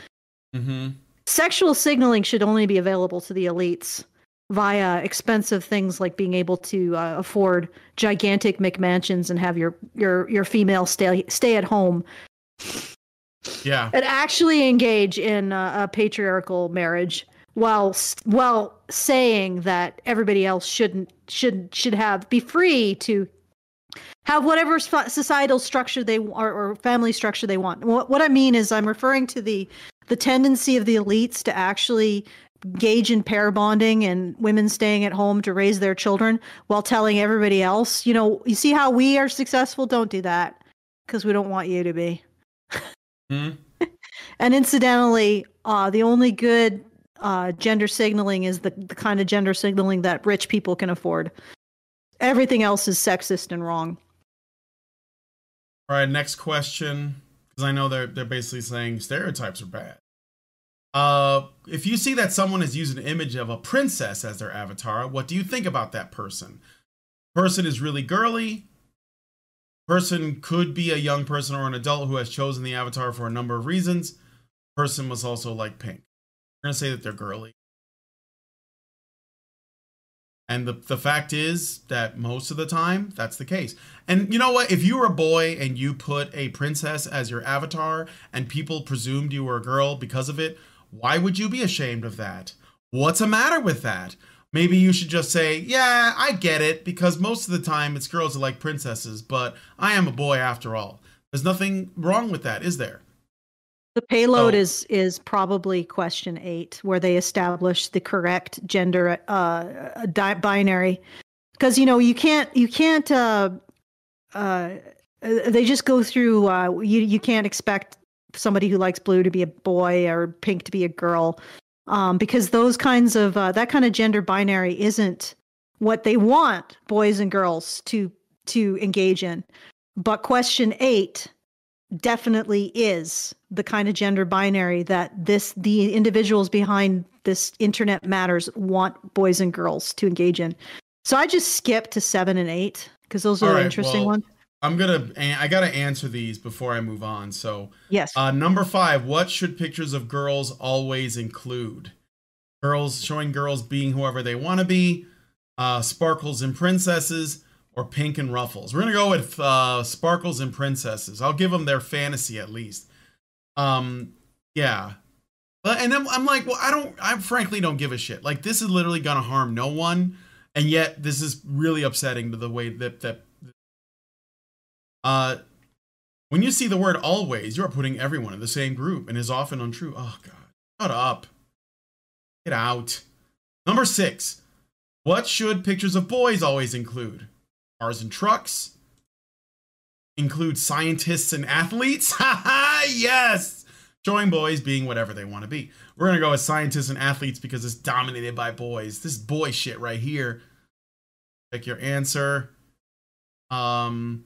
Mm-hmm. sexual signaling should only be available to the elites via expensive things like being able to uh, afford gigantic mcmansions and have your your your female stay stay at home. Yeah. And actually engage in a, a patriarchal marriage while while saying that everybody else shouldn't should should have be free to have whatever societal structure they or, or family structure they want. What, what I mean is, I'm referring to the the tendency of the elites to actually engage in pair bonding and women staying at home to raise their children while telling everybody else, you know, you see how we are successful. Don't do that because we don't want you to be. Mm-hmm. and incidentally, uh, the only good uh, gender signaling is the, the kind of gender signaling that rich people can afford. Everything else is sexist and wrong. All right, next question. Because I know they're they're basically saying stereotypes are bad. Uh, if you see that someone has used an image of a princess as their avatar, what do you think about that person? Person is really girly, Person could be a young person or an adult who has chosen the avatar for a number of reasons. Person must also like pink. Gonna say that they're girly. And the, the fact is that most of the time, that's the case. And you know what? If you were a boy and you put a princess as your avatar and people presumed you were a girl because of it, why would you be ashamed of that? What's the matter with that? Maybe you should just say, yeah, I get it, because most of the time it's girls that like princesses, but I am a boy after all. There's nothing wrong with that, is there? The payload Oh. is is probably question eight, where they establish the correct gender uh, di- binary, because you know you can't you can't uh, uh, they just go through uh, you you can't expect somebody who likes blue to be a boy or pink to be a girl, um, because those kinds of uh, that kind of gender binary isn't what they want boys and girls to to engage in. But question eight definitely is the kind of gender binary that this the individuals behind this internet matters want boys and girls to engage in. So I just skip to seven and eight because those are right, interesting well, ones. I'm gonna, I gotta answer these before I move on. So, Yes. Uh, number five, what should pictures of girls always include? Girls showing girls being whoever they want to be, uh, sparkles and princesses, or pink and ruffles. We're gonna go with uh, sparkles and princesses. I'll give them their fantasy at least. Um, yeah. But and I'm, I'm like, well, I don't, I frankly don't give a shit. Like this is literally gonna harm no one, and yet this is really upsetting to the way that that. Uh, when you see the word always, you are putting everyone in the same group and is often untrue. Oh, God. Shut up. Get out. Number six. What should pictures of boys always include? Cars and trucks? Include scientists and athletes? Haha, yes! Showing boys being whatever they want to be. We're going to go with scientists and athletes because it's dominated by boys. This is boy shit right here. Check your answer. Um,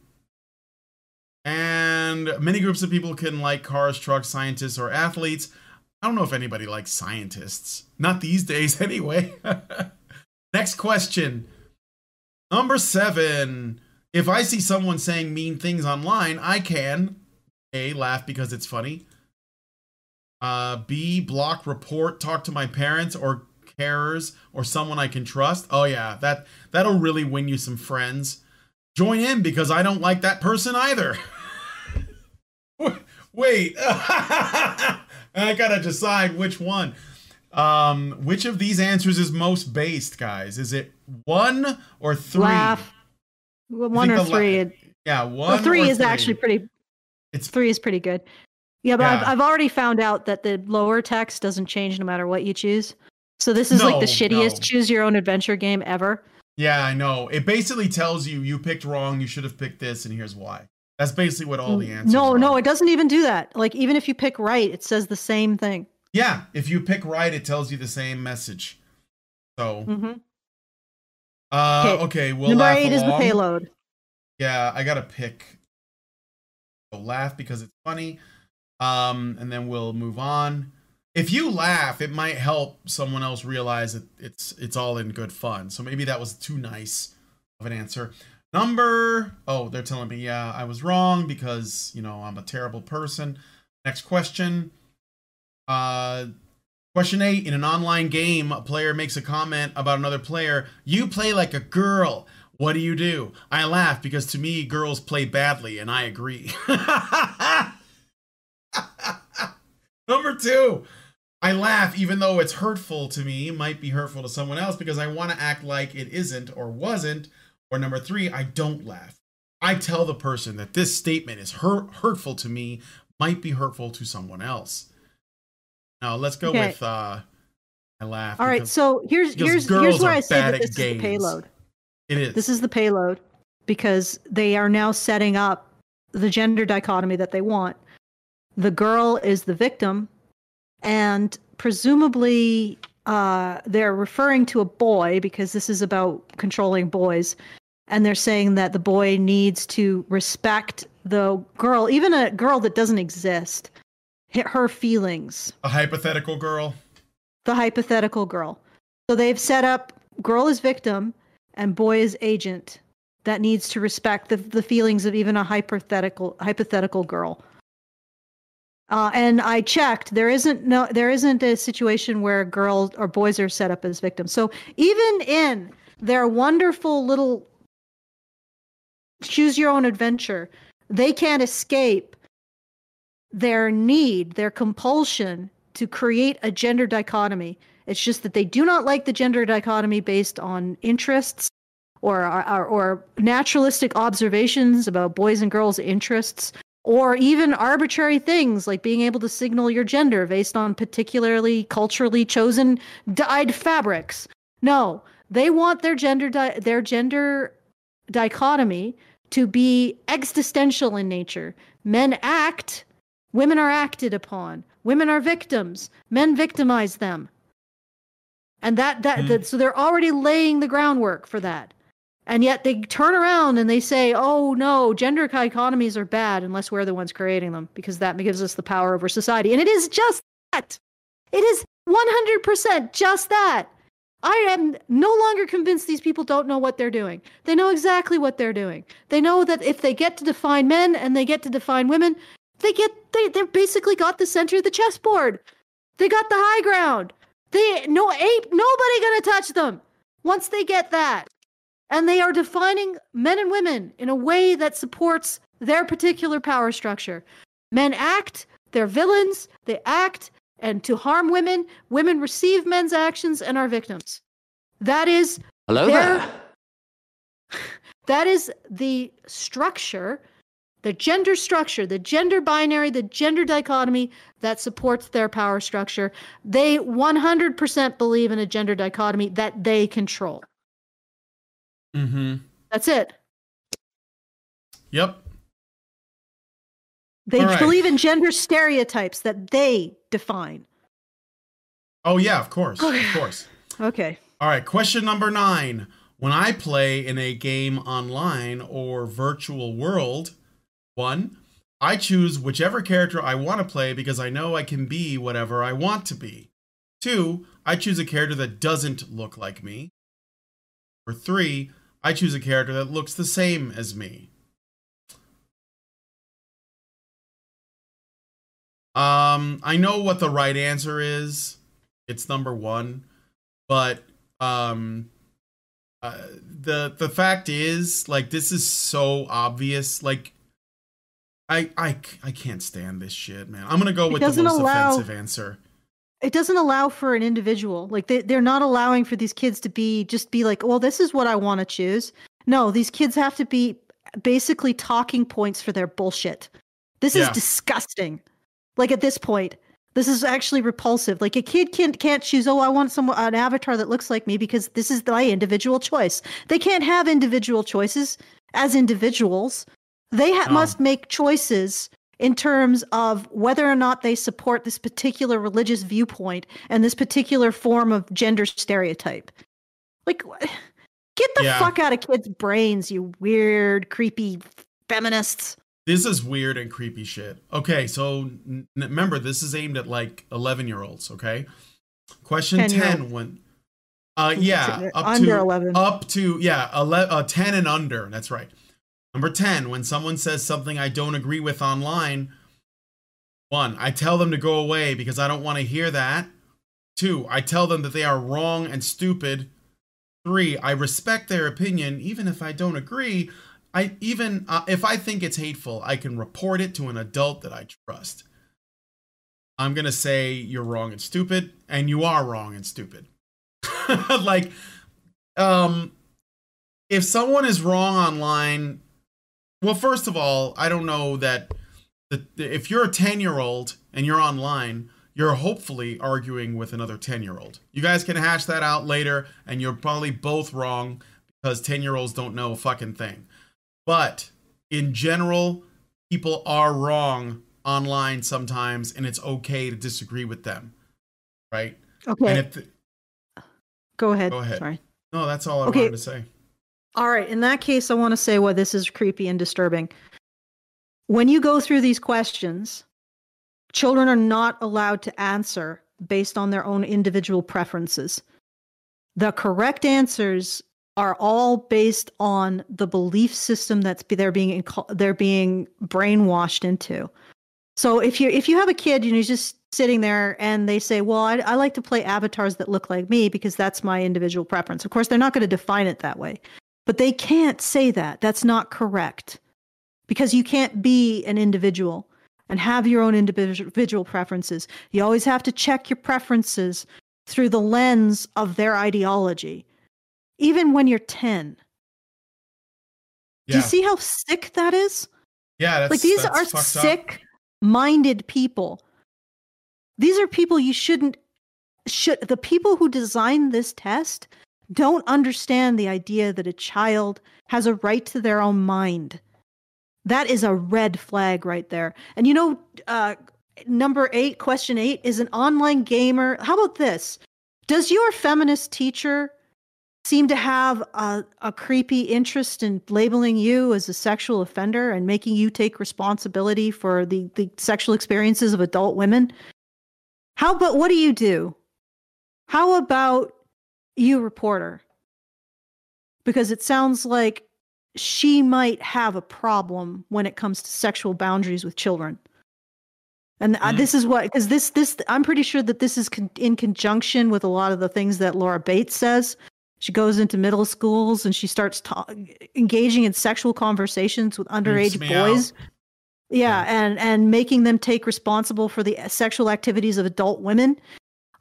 and many groups of people can like cars, trucks, scientists, or athletes. I don't know if anybody likes scientists. Not these days, anyway. Next question. Number seven. If I see someone saying mean things online, I can A, laugh because it's funny. Uh, B, block, report, talk to my parents or carers or someone I can trust. Oh yeah, that that'll really win you some friends. Join in because I don't like that person either. Wait, I gotta decide which one. Um, which of these answers is most based, guys? Is it one or three? Laugh. Well, One or the la- three. Yeah, one. well, three is actually pretty. It's Three is pretty good. Yeah, but I've, I've already found out that the lower text doesn't change no matter what you choose. So this is like the shittiest no. choose your own adventure game ever. yeah, I know. It basically tells you you picked wrong. You should have picked this, and here's why. That's basically what all the answers. no, are. no, it doesn't even do that. Like even if you pick right, it says the same thing. Yeah, if you pick right, it tells you the same message. So, hmm uh, Okay. we'll Number laugh eight is the payload. Yeah, I gotta pick. So laugh because it's funny, um, and then we'll move on. If you laugh, it might help someone else realize that it's it's all in good fun. So maybe that was too nice of an answer. Number oh, they're telling me yeah, I was wrong because you know I'm a terrible person. Next question. Uh, question eight: In an online game, a player makes a comment about another player. You play like a girl. What do you do? I laugh because to me, girls play badly, and I agree. Number two, I laugh even though it's hurtful to me, might be hurtful to someone else because I want to act like it isn't or wasn't. Or number three, I don't laugh. I tell the person that this statement is hurt, hurtful to me, might be hurtful to someone else. Now let's go Okay. with uh, I laugh. All right, so here's here's here's where I say that at this is the payload. it is. This is the payload because they are now setting up the gender dichotomy that they want. The girl is the victim, and presumably uh, they're referring to a boy because this is about controlling boys. And they're saying that the boy needs to respect the girl, even a girl that doesn't exist, hit her feelings a hypothetical girl. the hypothetical girl. So they've set up girl is victim and boy is agent that needs to respect the, the feelings of even a hypothetical hypothetical girl. Uh, and I checked. There isn't no. There isn't a situation where girls or boys are set up as victims. So even in They're wonderful little choose your own adventure. They can't escape their need, their compulsion to create a gender dichotomy. It's just that they do not like the gender dichotomy based on interests or, or, or naturalistic observations about boys and girls' interests or even arbitrary things like being able to signal your gender based on particularly culturally chosen dyed fabrics. No, they want their gender di- their gender dichotomy to be existential in nature. Men act, women are acted upon. Women are victims. Men victimize them. And that that, mm. that so they're already laying the groundwork for that. And yet they turn around and they say, "Oh no, gender dichotomies are bad unless we're the ones creating them because that gives us the power over society." And it is just that. It is 100% just that. I am no longer convinced these people don't know what they're doing. They know exactly what they're doing. They know that if they get to define men and they get to define women, they get they they basically got the center of the chessboard. They got the high ground. They no ape nobody gonna touch them once they get that. And they are defining men and women in a way that supports their particular power structure. Men act, they're villains, they act, and to harm women, women receive men's actions and are victims. That is Hello their, there. That is the structure, the gender structure, the gender binary, the gender dichotomy that supports their power structure. They 100% believe in a gender dichotomy that they control. Mm-hmm. That's it. Yep. They right. believe in gender stereotypes that they define. Oh yeah, of course. of course. Okay. All right, question number 9. When I play in a game online or virtual world, one, I choose whichever character I want to play because I know I can be whatever I want to be. Two, I choose a character that doesn't look like me. Or three, I choose a character that looks the same as me. Um, I know what the right answer is. It's number one, but um, uh, the the fact is, like, this is so obvious. Like, I I I can't stand this shit, man. I'm gonna go with the most allow, offensive answer. It doesn't allow for an individual. Like they they're not allowing for these kids to be just be like, well, this is what I want to choose. No, these kids have to be basically talking points for their bullshit. This yeah. is disgusting. Like at this point, this is actually repulsive. Like a kid can't can't choose. Oh, I want some an avatar that looks like me because this is my individual choice. They can't have individual choices as individuals. They ha- oh. must make choices in terms of whether or not they support this particular religious viewpoint and this particular form of gender stereotype. Like, get the yeah. fuck out of kids' brains, you weird, creepy feminists. This is weird and creepy shit. Okay, so n- remember, this is aimed at like 11 year olds, okay? Question 10, 10 when. Uh, yeah, up under to 11. up to yeah, 11, uh, 10 and under. That's right. Number 10, when someone says something I don't agree with online, one, I tell them to go away because I don't want to hear that. Two, I tell them that they are wrong and stupid. Three, I respect their opinion even if I don't agree. I even uh, if I think it's hateful, I can report it to an adult that I trust. I'm going to say you're wrong and stupid and you are wrong and stupid. like um if someone is wrong online, well first of all, I don't know that the, if you're a 10-year-old and you're online, you're hopefully arguing with another 10-year-old. You guys can hash that out later and you're probably both wrong because 10-year-olds don't know a fucking thing. But in general, people are wrong online sometimes, and it's okay to disagree with them. Right? Okay. The, go ahead. Go ahead. Sorry. No, that's all I okay. wanted to say. All right. In that case, I want to say why this is creepy and disturbing. When you go through these questions, children are not allowed to answer based on their own individual preferences. The correct answers are all based on the belief system that's they're being they're being brainwashed into. So if you if you have a kid and he's just sitting there and they say, Well, I, I like to play avatars that look like me because that's my individual preference. Of course, they're not going to define it that way, but they can't say that. That's not correct because you can't be an individual and have your own individual preferences. You always have to check your preferences through the lens of their ideology, even when you're 10. Yeah. Do you see how sick that is? Yeah, like these are sick minded people. These are people you shouldn't should the people who designed this test don't understand the idea that a child has a right to their own mind. That is a red flag right there. And you know, uh, number eight, question eight, is an online gamer. How about this? Does your feminist teacher seem to have a, a creepy interest in labeling you as a sexual offender and making you take responsibility for the, the sexual experiences of adult women? How about what do you do? How about you, reporter? Because it sounds like she might have a problem when it comes to sexual boundaries with children. And mm-hmm. this is what because this this I'm pretty sure that this is con- in conjunction with a lot of the things that Laura Bates says. She goes into middle schools and she starts ta- engaging in sexual conversations with underage boys. Yeah, yeah, and and making them take responsible for the sexual activities of adult women.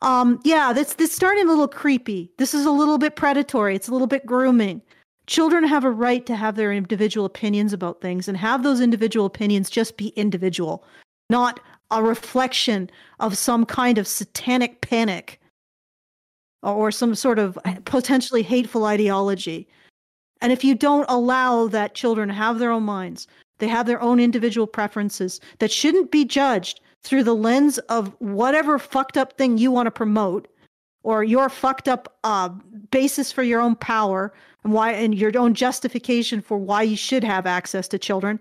Um, yeah, this this starting a little creepy. This is a little bit predatory. It's a little bit grooming. Children have a right to have their individual opinions about things and have those individual opinions just be individual, not a reflection of some kind of satanic panic or some sort of potentially hateful ideology. And if you don't allow that children have their own minds, they have their own individual preferences that shouldn't be judged through the lens of whatever fucked up thing you want to promote or your fucked up uh, basis for your own power and why and your own justification for why you should have access to children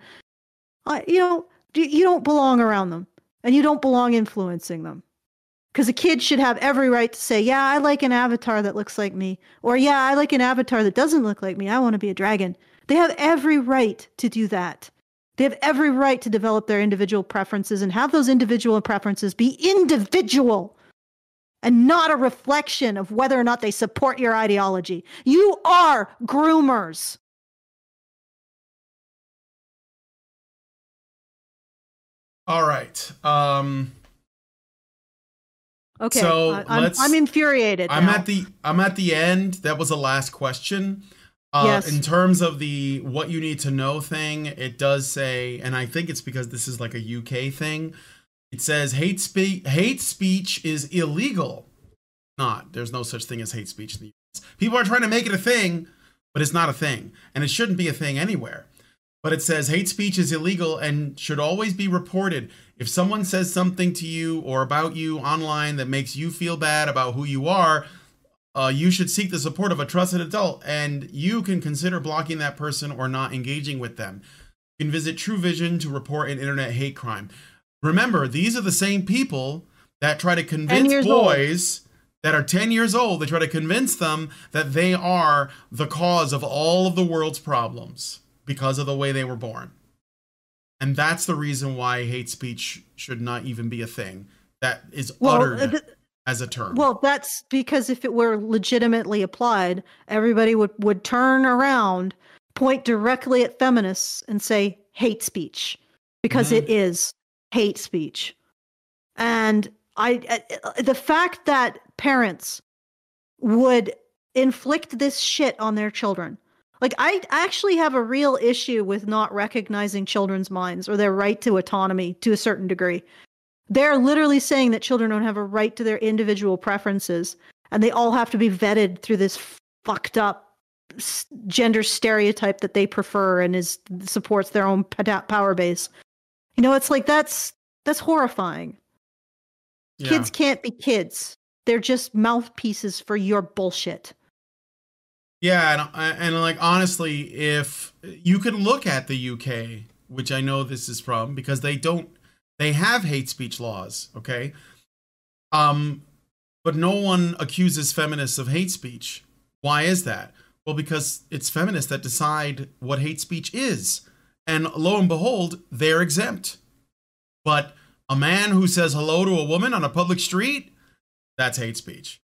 uh, you know you don't belong around them and you don't belong influencing them. Because a kid should have every right to say yeah i like an avatar that looks like me or yeah i like an avatar that doesn't look like me i want to be a dragon. They have every right to do that they have every right to develop their individual preferences and have those individual preferences be individual and not a reflection of whether or not they support your ideology. You are groomers. All right. Um Okay. So I, am I'm infuriated. I'm now. at the I'm at the end. That was the last question. Uh, yes. In terms of the what you need to know thing, it does say, and I think it's because this is like a UK thing. It says hate speech hate speech is illegal. Not. There's no such thing as hate speech in the US. People are trying to make it a thing, but it's not a thing, and it shouldn't be a thing anywhere. But it says hate speech is illegal and should always be reported. If someone says something to you or about you online that makes you feel bad about who you are, uh, you should seek the support of a trusted adult and you can consider blocking that person or not engaging with them. You can visit True Vision to report an internet hate crime. Remember, these are the same people that try to convince boys old. that are 10 years old, they try to convince them that they are the cause of all of the world's problems because of the way they were born. And that's the reason why hate speech should not even be a thing that is well, uttered. Uh, as a term. Well, that's because if it were legitimately applied, everybody would, would turn around, point directly at feminists, and say hate speech because mm-hmm. it is hate speech. And I, the fact that parents would inflict this shit on their children. Like I actually have a real issue with not recognizing children's minds or their right to autonomy to a certain degree. They're literally saying that children don't have a right to their individual preferences and they all have to be vetted through this fucked up gender stereotype that they prefer and is supports their own power base. You know, it's like that's that's horrifying. Yeah. Kids can't be kids. They're just mouthpieces for your bullshit. Yeah, and, uh, and like honestly, if you could look at the UK, which I know this is from because they don't they have hate speech laws, okay? Um, but no one accuses feminists of hate speech. Why is that? Well, because it's feminists that decide what hate speech is. And lo and behold, they're exempt. But A man who says hello to a woman on a public street, that's hate speech.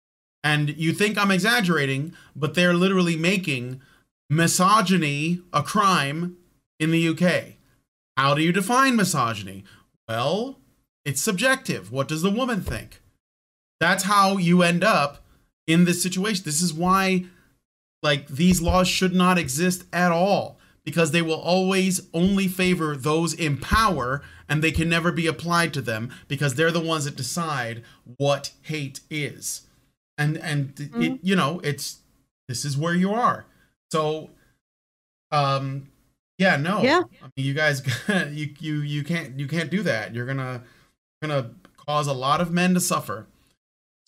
And you think I'm exaggerating, but they're literally making misogyny a crime in the UK. How do you define misogyny? Well, it's subjective. What does the woman think? That's how you end up in this situation. This is why like these laws should not exist at all because they will always only favor those in power and they can never be applied to them because they're the ones that decide what hate is and and mm-hmm. it, you know it's this is where you are so um yeah no yeah I mean, you guys you you you can't you can't do that you're gonna gonna cause a lot of men to suffer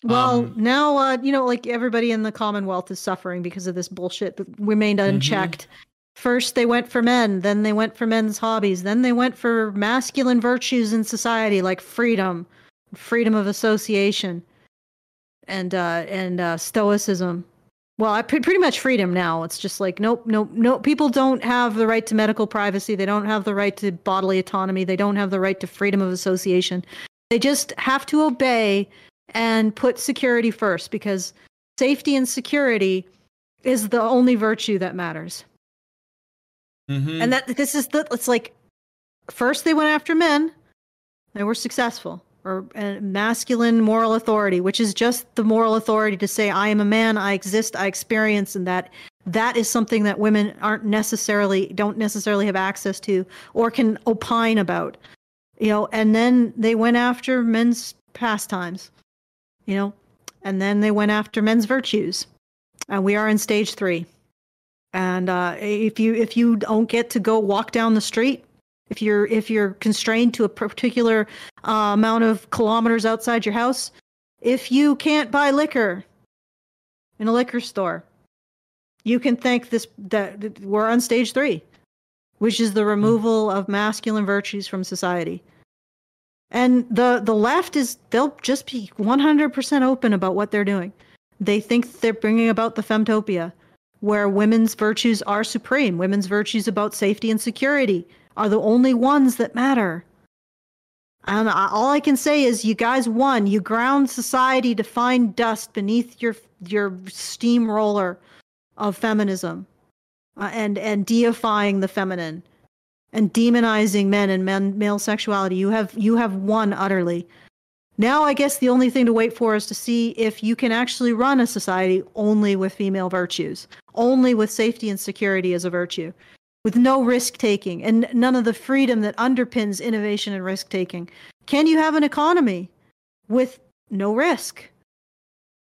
well, um, now uh, you know, like everybody in the Commonwealth is suffering because of this bullshit that remained mm-hmm. unchecked. Mm-hmm. First, they went for men, then they went for men's hobbies, then they went for masculine virtues in society like freedom, freedom of association, and uh, and uh, stoicism. Well, I pretty much freedom now. It's just like nope, nope, nope. People don't have the right to medical privacy. They don't have the right to bodily autonomy. They don't have the right to freedom of association. They just have to obey and put security first because safety and security is the only virtue that matters. Mm-hmm. And that this is the it's like first they went after men, they were successful. Or masculine moral authority, which is just the moral authority to say I am a man, I exist, I experience, and that that is something that women aren't necessarily don't necessarily have access to or can opine about. You know, and then they went after men's pastimes you know, and then they went after men's virtues. And we are in stage three. And uh, if you if you don't get to go walk down the street, if you're if you're constrained to a particular uh, amount of kilometers outside your house, if you can't buy liquor in a liquor store, you can thank this that we're on stage three, which is the removal of masculine virtues from society. And the the left is they'll just be 100% open about what they're doing. They think they're bringing about the femtopia where women's virtues are supreme. Women's virtues about safety and security are the only ones that matter. And all I can say is you guys won. You ground society to find dust beneath your your steamroller of feminism uh, and and deifying the feminine and demonizing men and men male sexuality. You have you have won utterly. Now I guess the only thing to wait for is to see if you can actually run a society only with female virtues, only with safety and security as a virtue, with no risk taking and none of the freedom that underpins innovation and risk taking. Can you have an economy with no risk?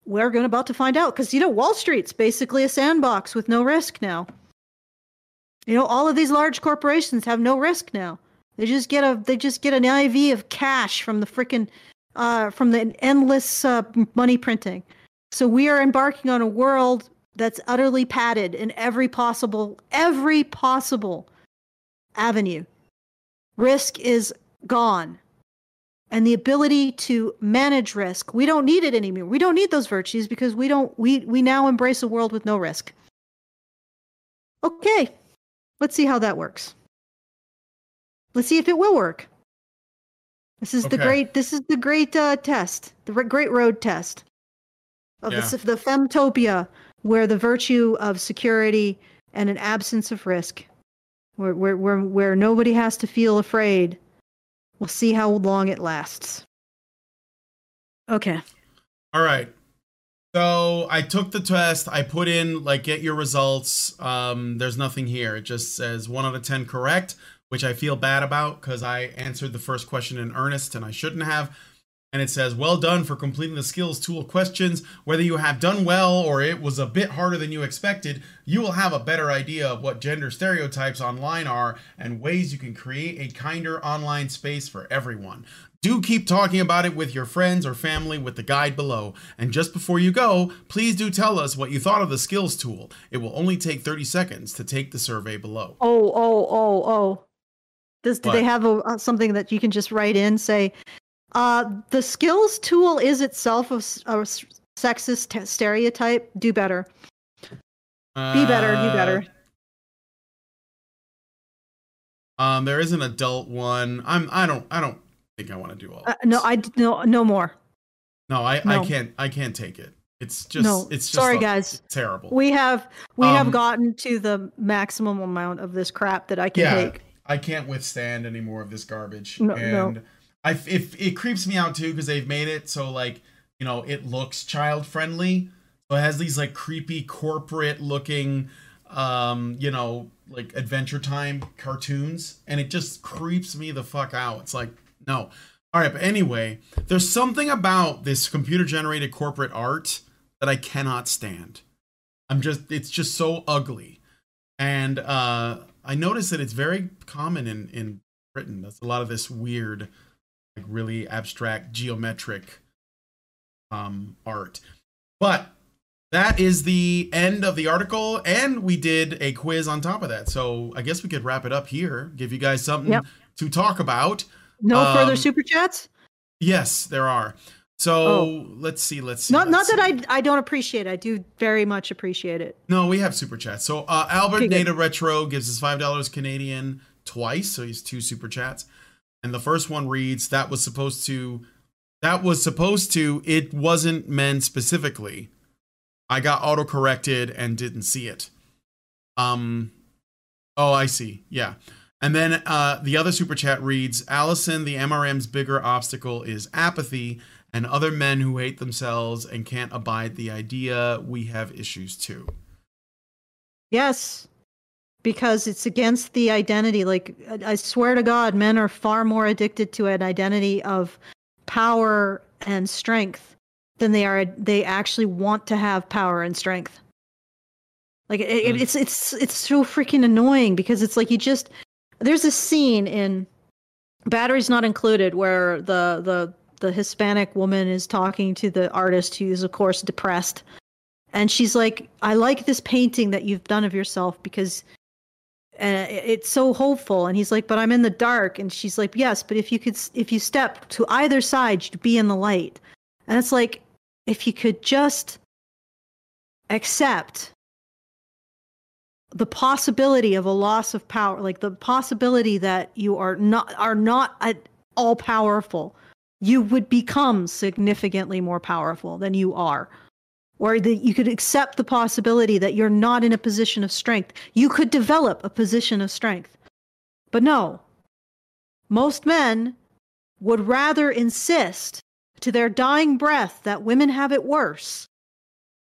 We're going about to find out because you know Wall Street's basically a sandbox with no risk now. You know, all of these large corporations have no risk now. They just get a they just get an IV of cash from the freaking uh, from the endless uh, money printing. So we are embarking on a world that's utterly padded in every possible every possible avenue. Risk is gone. And the ability to manage risk, we don't need it anymore. We don't need those virtues because we don't we we now embrace a world with no risk. Okay, Let's see how that works. Let's see if it will work. This is okay. the great. This is the great uh, test, the great road test of yeah. the, the femtopia, where the virtue of security and an absence of risk, where where where, where nobody has to feel afraid. We'll see how long it lasts. Okay. All right. So I took the test. I put in like get your results. Um, there's nothing here. It just says one out of ten correct, which I feel bad about because I answered the first question in earnest and I shouldn't have. And it says well done for completing the skills tool questions. Whether you have done well or it was a bit harder than you expected, you will have a better idea of what gender stereotypes online are and ways you can create a kinder online space for everyone. Do keep talking about it with your friends or family with the guide below. And just before you go, please do tell us what you thought of the skills tool. It will only take 30 seconds to take the survey below. Oh, oh, oh, oh. Does, do they have a, something that you can just write in, say, uh, the skills tool is itself a, a sexist t- stereotype? Do better. Uh, Be better, do better. Um, there is an adult one. I'm I don't I don't think I want to do all. Uh, no, I no no more. no, I, no. I can't. I can't take it. It's just. No, It's just sorry, a- guys. Terrible. We have we Um, have gotten to the maximum amount of this crap that I can yeah, take. I can't withstand any more of this garbage. No, no. I if it creeps me out too because they've made it so like you know it looks child friendly. So it has these like creepy corporate looking, um, you know, like Adventure Time cartoons, and it just creeps me the fuck out. It's like no. All right, but anyway, there's something about this computer generated corporate art that I cannot stand. I'm just it's just so ugly. And uh I noticed that it's very common in in Britain. That's a lot of this weird really abstract geometric um art. But that is the end of the article and we did a quiz on top of that. So I guess we could wrap it up here, give you guys something Yep. to talk about. No further um, super chats. Yes, there are. So let's see. Let's see. Not not let's that see. I I don't appreciate it. I do very much appreciate it. No, we have super chats. So uh, Albert Okay. Native Retro gives us five dollars Canadian twice, so he's two super chats. And the first one reads, "That was supposed to, that was supposed to. It wasn't meant specifically. I got auto corrected and didn't see it. Um, oh, I see. Yeah." And then uh, the other super chat reads, "Allison, the MRM's bigger obstacle is apathy." And other men who hate themselves and can't abide the idea, we have issues too. Yes. Because it's against the identity. Like, I swear to God, men are far more addicted to an identity of power and strength than they are, they actually want to have power and strength. Like, it, it- Mm. it's, it's, it's so freaking annoying because it's like you just, there's a scene in Batteries Not Included where the, the, the Hispanic woman is talking to the artist who's, of course, depressed and she's like i like this painting that you've done of yourself because uh, it's so hopeful. And he's like but i'm in the dark. And she's like yes but if you could if you step to either side you'd be in the light. And it's like if you could just accept the possibility of a loss of power like the possibility that you are not are not at all powerful you would become significantly more powerful than you are or that you could accept the possibility that you're not in a position of strength. You could develop a position of strength. But no, most men would rather insist to their dying breath that women have it worse,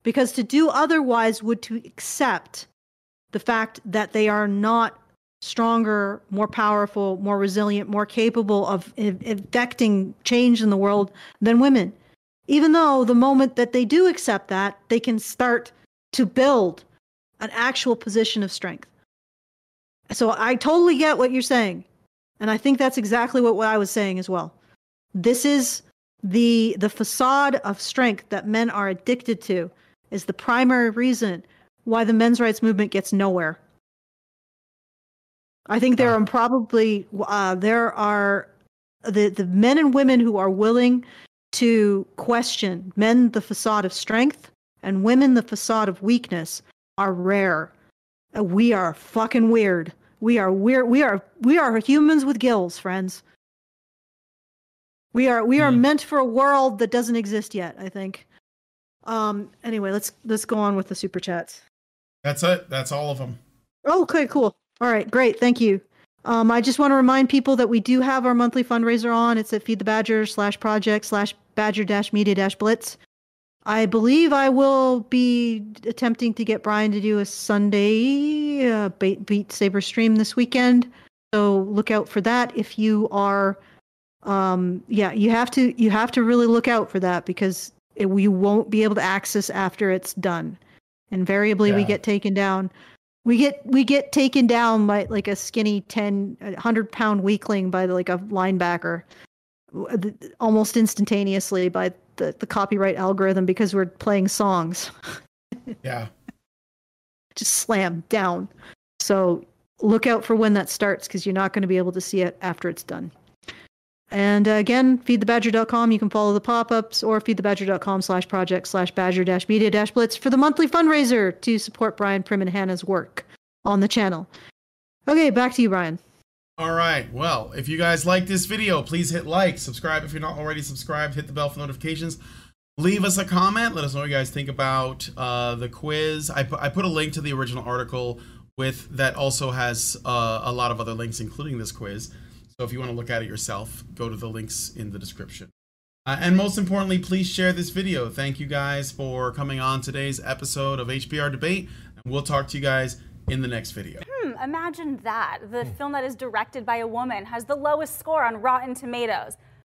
because to do otherwise would to accept the fact that they are not stronger, more powerful, more resilient, more capable of effecting change in the world than women even though the moment that they do accept that, they can start to build an actual position of strength. So I totally get what you're saying. And I think that's exactly what, what I was saying as well. This is the the facade of strength that men are addicted to is the primary reason why the men's rights movement gets nowhere. I think there are probably uh, there are the the men and women who are willing to question men the facade of strength and women the facade of weakness are rare. Uh, We are fucking weird. We are weird. We are we are humans with gills, friends. We are we are Hmm. meant for a world that doesn't exist yet. I think. Um. Anyway, let's let's go on with the super chats. That's it. That's all of them. Okay, cool. All right, great. Thank you. Um, I just want to remind people that we do have our monthly fundraiser on. It's at Feed the Badger slash project slash Badger dash Media dash Blitz. I believe I will be attempting to get Brian to do a Sunday uh, Beat, Beat Saber stream this weekend. So look out for that. If you are, um, yeah, you have to you have to really look out for that because it, we won't be able to access after it's done. Invariably, we get taken down we get we get taken down by like a skinny 10 100 pound weakling by like a linebacker almost instantaneously by the, the copyright algorithm because we're playing songs. Yeah. just slam down. So look out for when that starts because you're not going to be able to see it after it's done and uh, again feedthebadger.com you can follow the pop-ups or feedthebadger.com slash project slash badger dash media dash blitz for the monthly fundraiser to support brian prim and hannah's work on the channel okay back to you brian All right. Well, if you guys like this video, please hit like, subscribe if you're not already subscribed, hit the bell for notifications. Leave us a comment. Let us know what you guys think about uh, the quiz. I put, I put a link to the original article with that also has uh, a lot of other links, including this quiz. So if you want to look at it yourself, go to the links in the description. Uh, and most importantly, please share this video. Thank you guys for coming on today's episode of HBR Debate. And we'll talk to you guys in the next video. Hmm, imagine that. The film that is directed by a woman has the lowest score on Rotten Tomatoes.